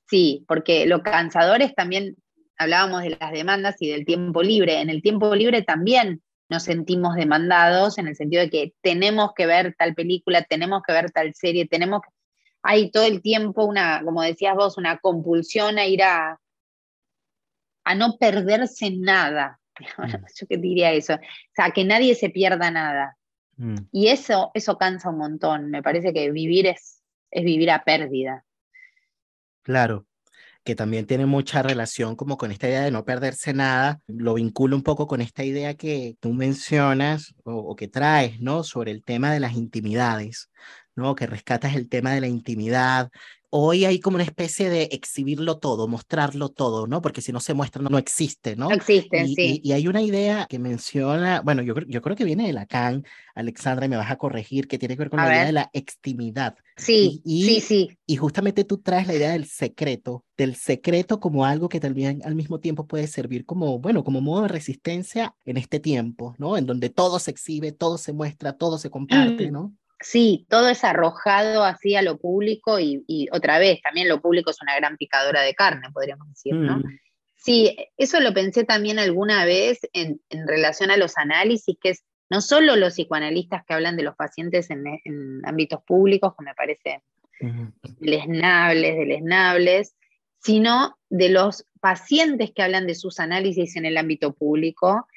S4: sí, porque lo cansador es también, hablábamos de las demandas y del tiempo libre, en el tiempo libre también nos sentimos demandados en el sentido de que tenemos que ver tal película, tenemos que ver tal serie, tenemos que... Hay todo el tiempo una, como decías vos, una compulsión a ir a, a no perderse nada. [laughs] Mm. Yo qué diría eso. O sea, que nadie se pierda nada. Mm. Y eso, eso cansa un montón. Me parece que vivir es, es vivir a pérdida.
S1: Claro, que también tiene mucha relación como con esta idea de no perderse nada, lo vinculo un poco con esta idea que tú mencionas o, o, que traes, ¿no? Sobre el tema de las intimidades, ¿no? Que rescatas el tema de la intimidad, hoy hay como una especie de exhibirlo todo, mostrarlo todo, ¿no? Porque si no se muestra no, existe, ¿no?
S4: No existe,
S1: sí. Y, hay una idea que menciona, bueno, yo, yo creo que viene de Lacan, Alexandra, y me vas a corregir, que tiene que ver con la idea de la extimidad.
S4: Sí, sí, sí.
S1: Y justamente tú traes la idea del secreto, del secreto como algo que también al mismo tiempo puede servir como, bueno, como modo de resistencia en este tiempo, ¿no? En donde todo se exhibe, todo se muestra, todo se comparte, mm. ¿no?
S4: Sí, todo es arrojado así a lo público y, otra vez, también lo público es una gran picadora de carne, podríamos decir, ¿no? Mm. Sí, eso lo pensé también alguna vez en, relación a los análisis, que es no solo los psicoanalistas que hablan de los pacientes en, ámbitos públicos, que me parecen lesnables, lesnables, sino de los pacientes que hablan de sus análisis en el ámbito público.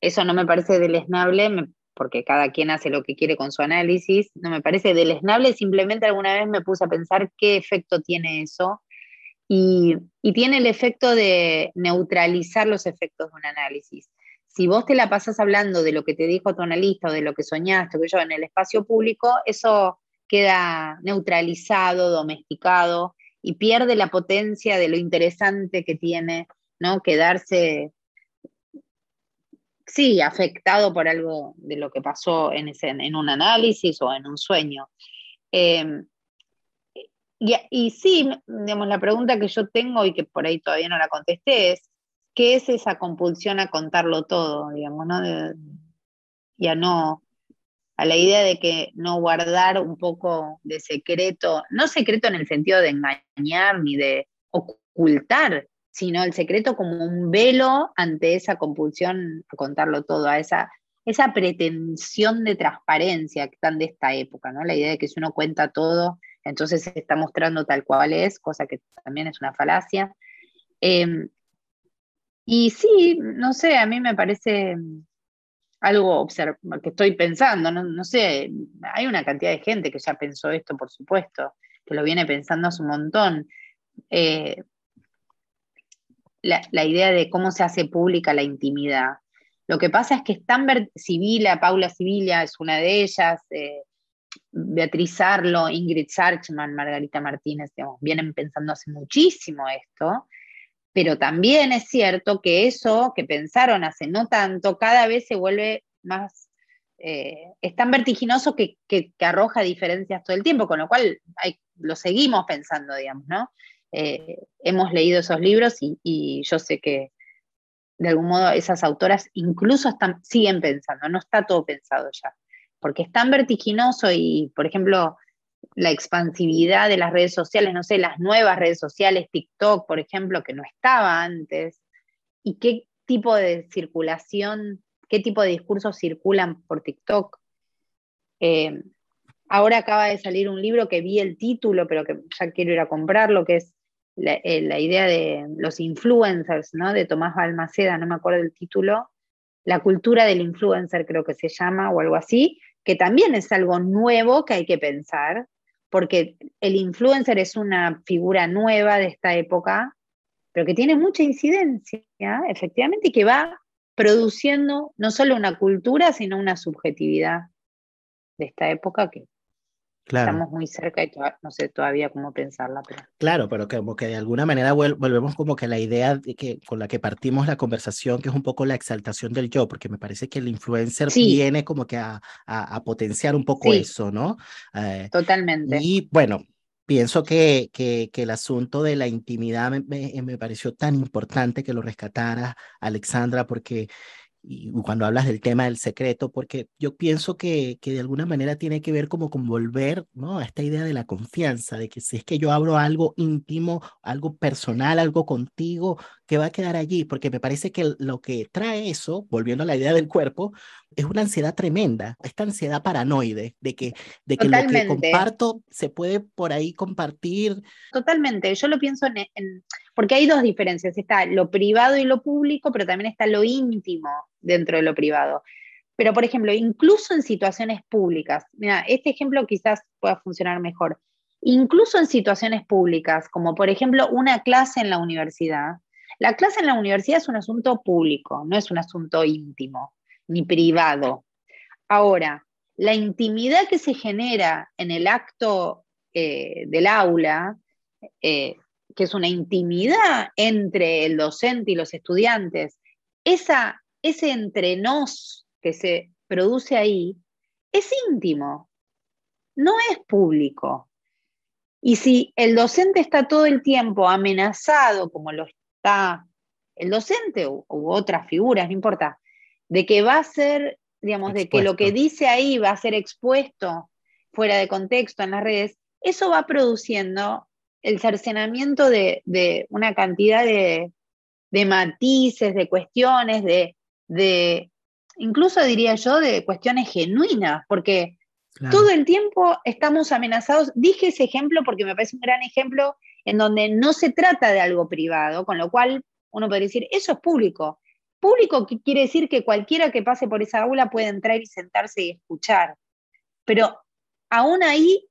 S4: Eso no me parece deleznable, porque cada quien hace lo que quiere con su análisis. No me parece deleznable, simplemente alguna vez me puse a pensar qué efecto tiene eso. Y, y tiene el efecto de neutralizar los efectos de un análisis. Si vos te la pasas hablando de lo que te dijo tu analista o de lo que soñaste, que yo en el espacio público, eso queda neutralizado, domesticado y pierde la potencia de lo interesante que tiene, ¿no? Quedarse, sí, afectado por algo de lo que pasó en, ese, en un análisis o en un sueño. Em, y, y, sí, digamos, la pregunta que yo tengo y que por ahí todavía no la contesté es, ¿qué es esa compulsión a contarlo todo, digamos, ¿no? y a no, a la idea de que no guardar un poco de secreto, no secreto en el sentido de engañar ni de ocultar, sino el secreto como un velo ante esa compulsión a contarlo todo, a esa, esa pretensión de transparencia que están de esta época, ¿no? La idea de que si uno cuenta todo, entonces se está mostrando tal cual es, cosa que también es una falacia. Em, y sí, no sé, a mí me parece algo que estoy pensando, no, sé, hay una cantidad de gente que ya pensó esto, por supuesto, que lo viene pensando hace un montón. Eh, la, idea de cómo se hace pública la intimidad. Lo que pasa es que Stamberg Sibila, Paula Sibila es una de ellas, eh, Beatriz Arlo, Ingrid Sarchman, Margarita Martínez, vienen pensando hace muchísimo esto, pero también es cierto que eso que pensaron hace no tanto, cada vez se vuelve más, eh, es tan vertiginoso que, arroja diferencias todo el tiempo, con lo cual lo seguimos pensando, digamos, ¿no? Eh, hemos leído esos libros y, yo sé que de algún modo esas autoras incluso siguen pensando, no está todo pensado ya, porque es tan vertiginoso y, por ejemplo, la expansividad de las redes sociales, no sé, las nuevas redes sociales, TikTok, por ejemplo, que no estaba antes, y qué tipo de circulación, qué tipo de discursos circulan por TikTok. Eh, ahora acaba de salir un libro que vi el título, pero que ya quiero ir a comprarlo, que es la, eh, la idea de los influencers, ¿no? De Tomás Balmaceda, no me acuerdo el título, La cultura del influencer creo que se llama, o algo así, que también es algo nuevo que hay que pensar, porque el influencer es una figura nueva de esta época, pero que tiene mucha incidencia, efectivamente, y que va produciendo no solo una cultura, sino una subjetividad de esta época que Estamos muy cerca y no sé todavía cómo pensarla. Pero...
S1: Claro, pero como que de alguna manera volvemos como que la idea de que, con la que partimos la conversación, que es un poco la exaltación del yo, porque me parece que el influencer viene como que a, a, potenciar un poco eso, ¿no?
S4: Eh, Totalmente.
S1: Y bueno, pienso que, que, que, el asunto de la intimidad me, me, me, pareció tan importante que lo rescatara Alexandra, porque y cuando hablas del tema del secreto, porque yo pienso que, que de alguna manera tiene que ver como con volver ¿no? a esta idea de la confianza, de que si es que yo abro algo íntimo, algo personal, algo contigo, que va a quedar allí, porque me parece que lo que trae eso, volviendo a la idea del cuerpo, es una ansiedad tremenda, esta ansiedad paranoide de que, de que lo que comparto se puede por ahí compartir.
S4: Totalmente, yo lo pienso en, porque hay dos diferencias, está lo privado y lo público, pero también está lo íntimo dentro de lo privado. Pero, por ejemplo, incluso en situaciones públicas, mira, este ejemplo quizás pueda funcionar mejor. Incluso en situaciones públicas, como por ejemplo una clase en la universidad, la clase en la universidad es un asunto público, no es un asunto íntimo ni privado. Ahora, la intimidad que se genera en el acto eh, del aula, eh, que es una intimidad entre el docente y los estudiantes, esa, ese entre nos que se produce ahí es íntimo, no es público. Y si el docente está todo el tiempo amenazado, como lo está el docente u, otras figuras, no importa, de que va a ser, digamos, de que lo que dice ahí va a ser expuesto fuera de contexto en las redes, eso va produciendo el cercenamiento de, una cantidad de, matices, de cuestiones, de, incluso diría yo, de cuestiones genuinas, porque todo el tiempo estamos amenazados. Dije ese ejemplo porque me parece un gran ejemplo en donde no se trata de algo privado, con lo cual uno puede decir, eso es público. Público quiere decir que cualquiera que pase por esa aula puede entrar y sentarse y escuchar. Pero aún ahí,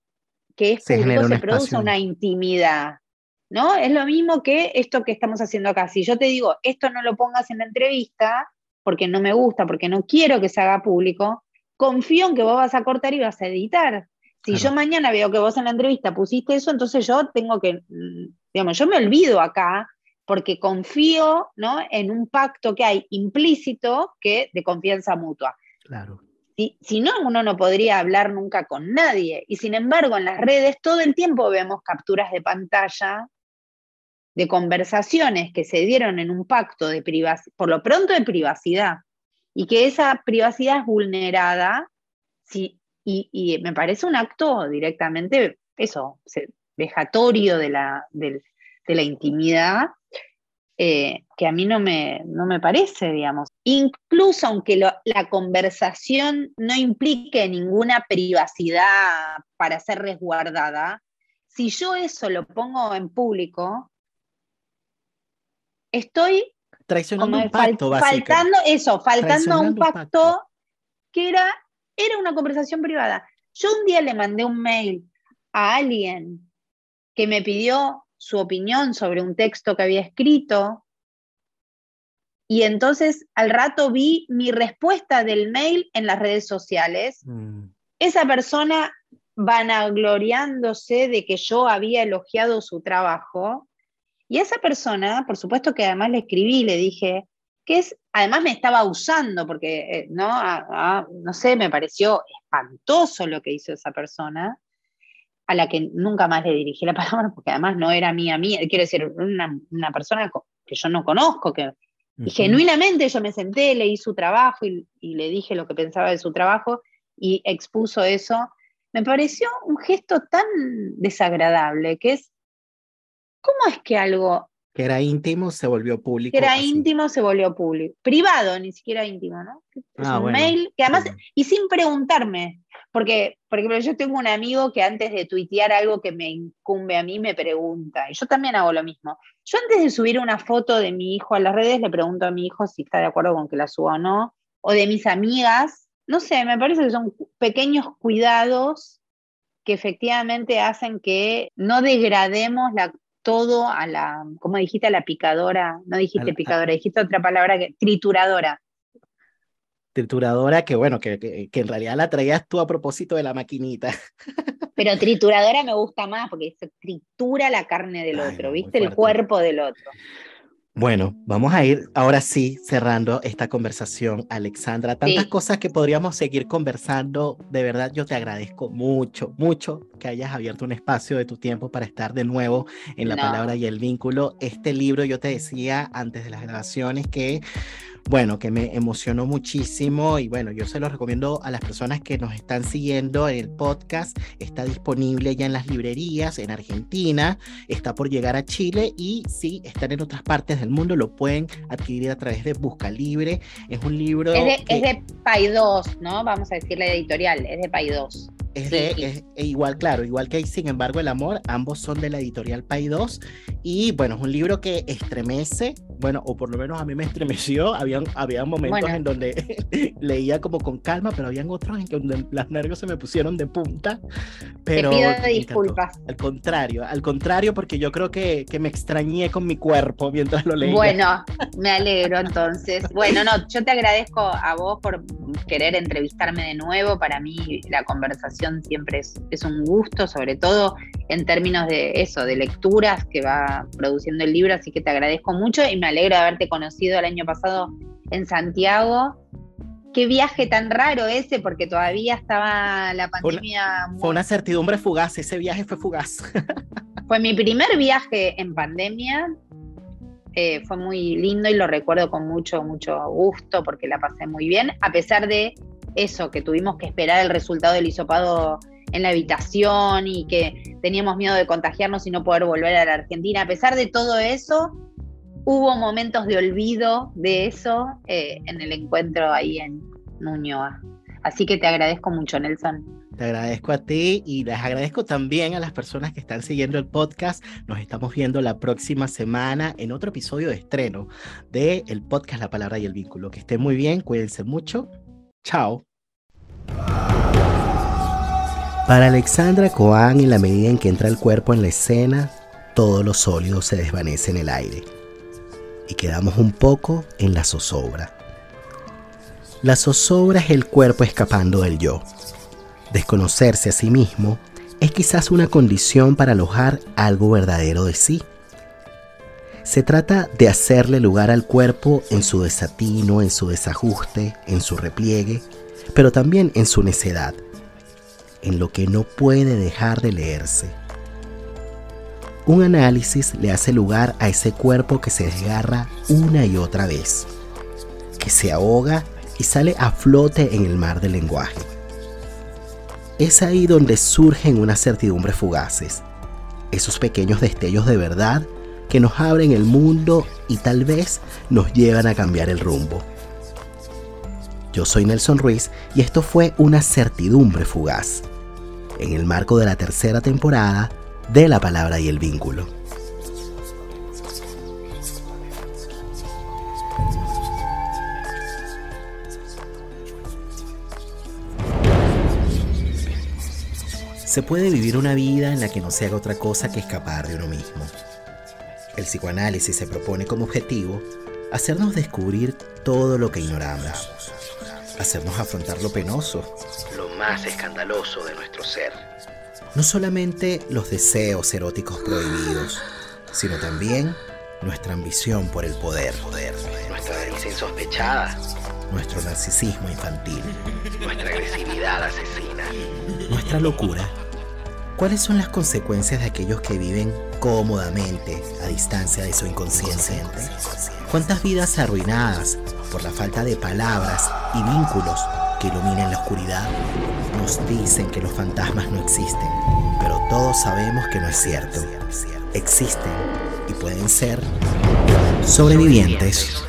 S4: que es público, se produce una intimidad. ¿No? Es lo mismo que esto que estamos haciendo acá. Si yo te digo, esto no lo pongas en la entrevista, porque no me gusta, porque no quiero que se haga público, confío en que vos vas a cortar y vas a editar. Si yo mañana veo que vos en la entrevista pusiste eso, entonces yo tengo que, digamos, yo me olvido acá porque confío ¿no? en un pacto que hay implícito que de confianza mutua.
S1: Claro.
S4: Si, si, no, uno no podría hablar nunca con nadie. Y sin embargo, en las redes todo el tiempo vemos capturas de pantalla de conversaciones que se dieron en un pacto de privacidad, por lo pronto de privacidad, y que esa privacidad es vulnerada, sí, y, me parece un acto directamente, eso, vejatorio de la, de, la intimidad, eh, que a mí no me, no me parece, digamos. Incluso aunque la conversación no implique ninguna privacidad para ser resguardada, si yo eso lo pongo en público, estoy
S1: traicionando un pacto,
S4: faltando eso, faltando a un pacto, que era, era una conversación privada. Yo un día le mandé un mail a alguien que me pidió su opinión sobre un texto que había escrito y entonces al rato vi mi respuesta del mail en las redes sociales. Mm. Esa persona vanagloriándose de que yo había elogiado su trabajo y esa persona, por supuesto que además le escribí, le dije, que es, además me estaba usando, porque, eh, ¿no? no sé, me pareció espantoso lo que hizo esa persona, a la que nunca más le dirigí la [laughs] palabra, porque además no era mía mía, quiero decir, una, una persona que yo no conozco, que y genuinamente yo me senté, leí su trabajo y, y, le dije lo que pensaba de su trabajo y expuso eso. Me pareció un gesto tan desagradable, que es ¿Cómo es que algo...
S1: Que era íntimo se volvió público.
S4: Que era íntimo se volvió público. Privado, ni siquiera íntimo, ¿no? Es ah, un mail que además, y sin preguntarme, porque, por ejemplo, yo tengo un amigo que antes de tuitear algo que me incumbe a mí, me pregunta, y yo también hago lo mismo. Yo antes de subir una foto de mi hijo a las redes, le pregunto a mi hijo si está de acuerdo con que la suba o no, o de mis amigas, no sé, me parece que son pequeños cuidados que efectivamente hacen que no degrademos la, todo a la, como dijiste, a la picadora, no dijiste picadora, dijiste otra palabra que trituradora.
S1: Trituradora que bueno, que, que, en realidad la traías tú a propósito de la maquinita. [laughs]
S4: Pero trituradora me gusta más porque se tritura la carne del otro, ¿viste? El cuerpo del otro.
S1: Bueno, vamos a ir ahora sí cerrando esta conversación, Alexandra. Tantas cosas que podríamos seguir conversando. De verdad, yo te agradezco mucho, mucho que hayas abierto un espacio de tu tiempo para estar de nuevo en la palabra y el vínculo. Este libro, yo te decía antes de las grabaciones que bueno, que me emocionó muchísimo y bueno, yo se lo recomiendo a las personas que nos están siguiendo en el podcast. Está disponible ya en las librerías en Argentina, está por llegar a Chile y si están en otras partes del mundo lo pueden adquirir a través de Busca Libre. Es un libro...
S4: Es de, es de Paidós, ¿no? Vamos a decir la editorial, es de Paidós.
S1: Es, de, e igual, claro, igual que Sin embargo el amor, ambos son de la editorial Pay 2 y bueno, es un libro que estremece, bueno, o por lo menos a mí me estremeció, habían, había momentos en donde [laughs] leía como con calma, pero habían otros en que los nervios se me pusieron de punta, pero...
S4: Te pido disculpas.
S1: Al contrario, al contrario, porque yo creo que, que me extrañé con mi cuerpo mientras lo leía.
S4: Bueno, me alegro entonces. Bueno, no, yo te agradezco a vos por querer entrevistarme de nuevo, para mí la conversación siempre es, un gusto, sobre todo en términos de eso, de lecturas que va produciendo el libro, así que te agradezco mucho y me alegro de haberte conocido el año pasado en Santiago. Qué viaje tan raro ese, porque todavía estaba la pandemia.
S1: Fue una, certidumbre fugaz, ese viaje fue fugaz. [laughs]
S4: fue mi primer viaje en pandemia, eh, fue muy lindo y lo recuerdo con mucho, mucho gusto porque la pasé muy bien, a pesar de eso, que tuvimos que esperar el resultado del hisopado en la habitación y que teníamos miedo de contagiarnos y no poder volver a la Argentina. A pesar de todo eso, hubo momentos de olvido de eso eh, en el encuentro ahí en, Nuñoa. Así que te agradezco mucho, Nelson.
S1: Te agradezco a ti y les agradezco también a las personas que están siguiendo el podcast. Nos estamos viendo la próxima semana en otro episodio de estreno de el podcast La Palabra y el Vínculo. Que estén muy bien, cuídense mucho. Chao. Para Alexandra Coan, en la medida en que entra el cuerpo en la escena, todo lo sólido se desvanece en el aire y quedamos un poco en la zozobra. La zozobra es el cuerpo escapando del yo. Desconocerse a sí mismo es quizás una condición para alojar algo verdadero de sí. Se trata de hacerle lugar al cuerpo en su desatino, en su desajuste, en su repliegue, pero también en su necedad, en lo que no puede dejar de leerse. Un análisis le hace lugar a ese cuerpo que se desgarra una y otra vez, que se ahoga y sale a flote en el mar del lenguaje. Es ahí donde surgen unas certidumbres fugaces, esos pequeños destellos de verdad que nos abren el mundo y tal vez nos llevan a cambiar el rumbo. Yo soy Nelson Ruiz y esto fue una certidumbre fugaz, en el marco de la tercera temporada de La Palabra y el Vínculo. Se puede vivir una vida en la que no se haga otra cosa que escapar de uno mismo. El psicoanálisis se propone como objetivo hacernos descubrir todo lo que ignoramos, hacernos afrontar lo penoso, lo más escandaloso de nuestro ser. No solamente los deseos eróticos prohibidos, sino también nuestra ambición por el poder, poder nuestra delicia insospechada, nuestro narcisismo infantil, nuestra agresividad asesina, nuestra locura ¿Cuáles son las consecuencias de aquellos que viven cómodamente a distancia de su inconsciente? ¿Cuántas vidas arruinadas por la falta de palabras y vínculos que iluminan la oscuridad? Nos dicen que los fantasmas no existen, pero todos sabemos que no es cierto. Existen y pueden ser sobrevivientes.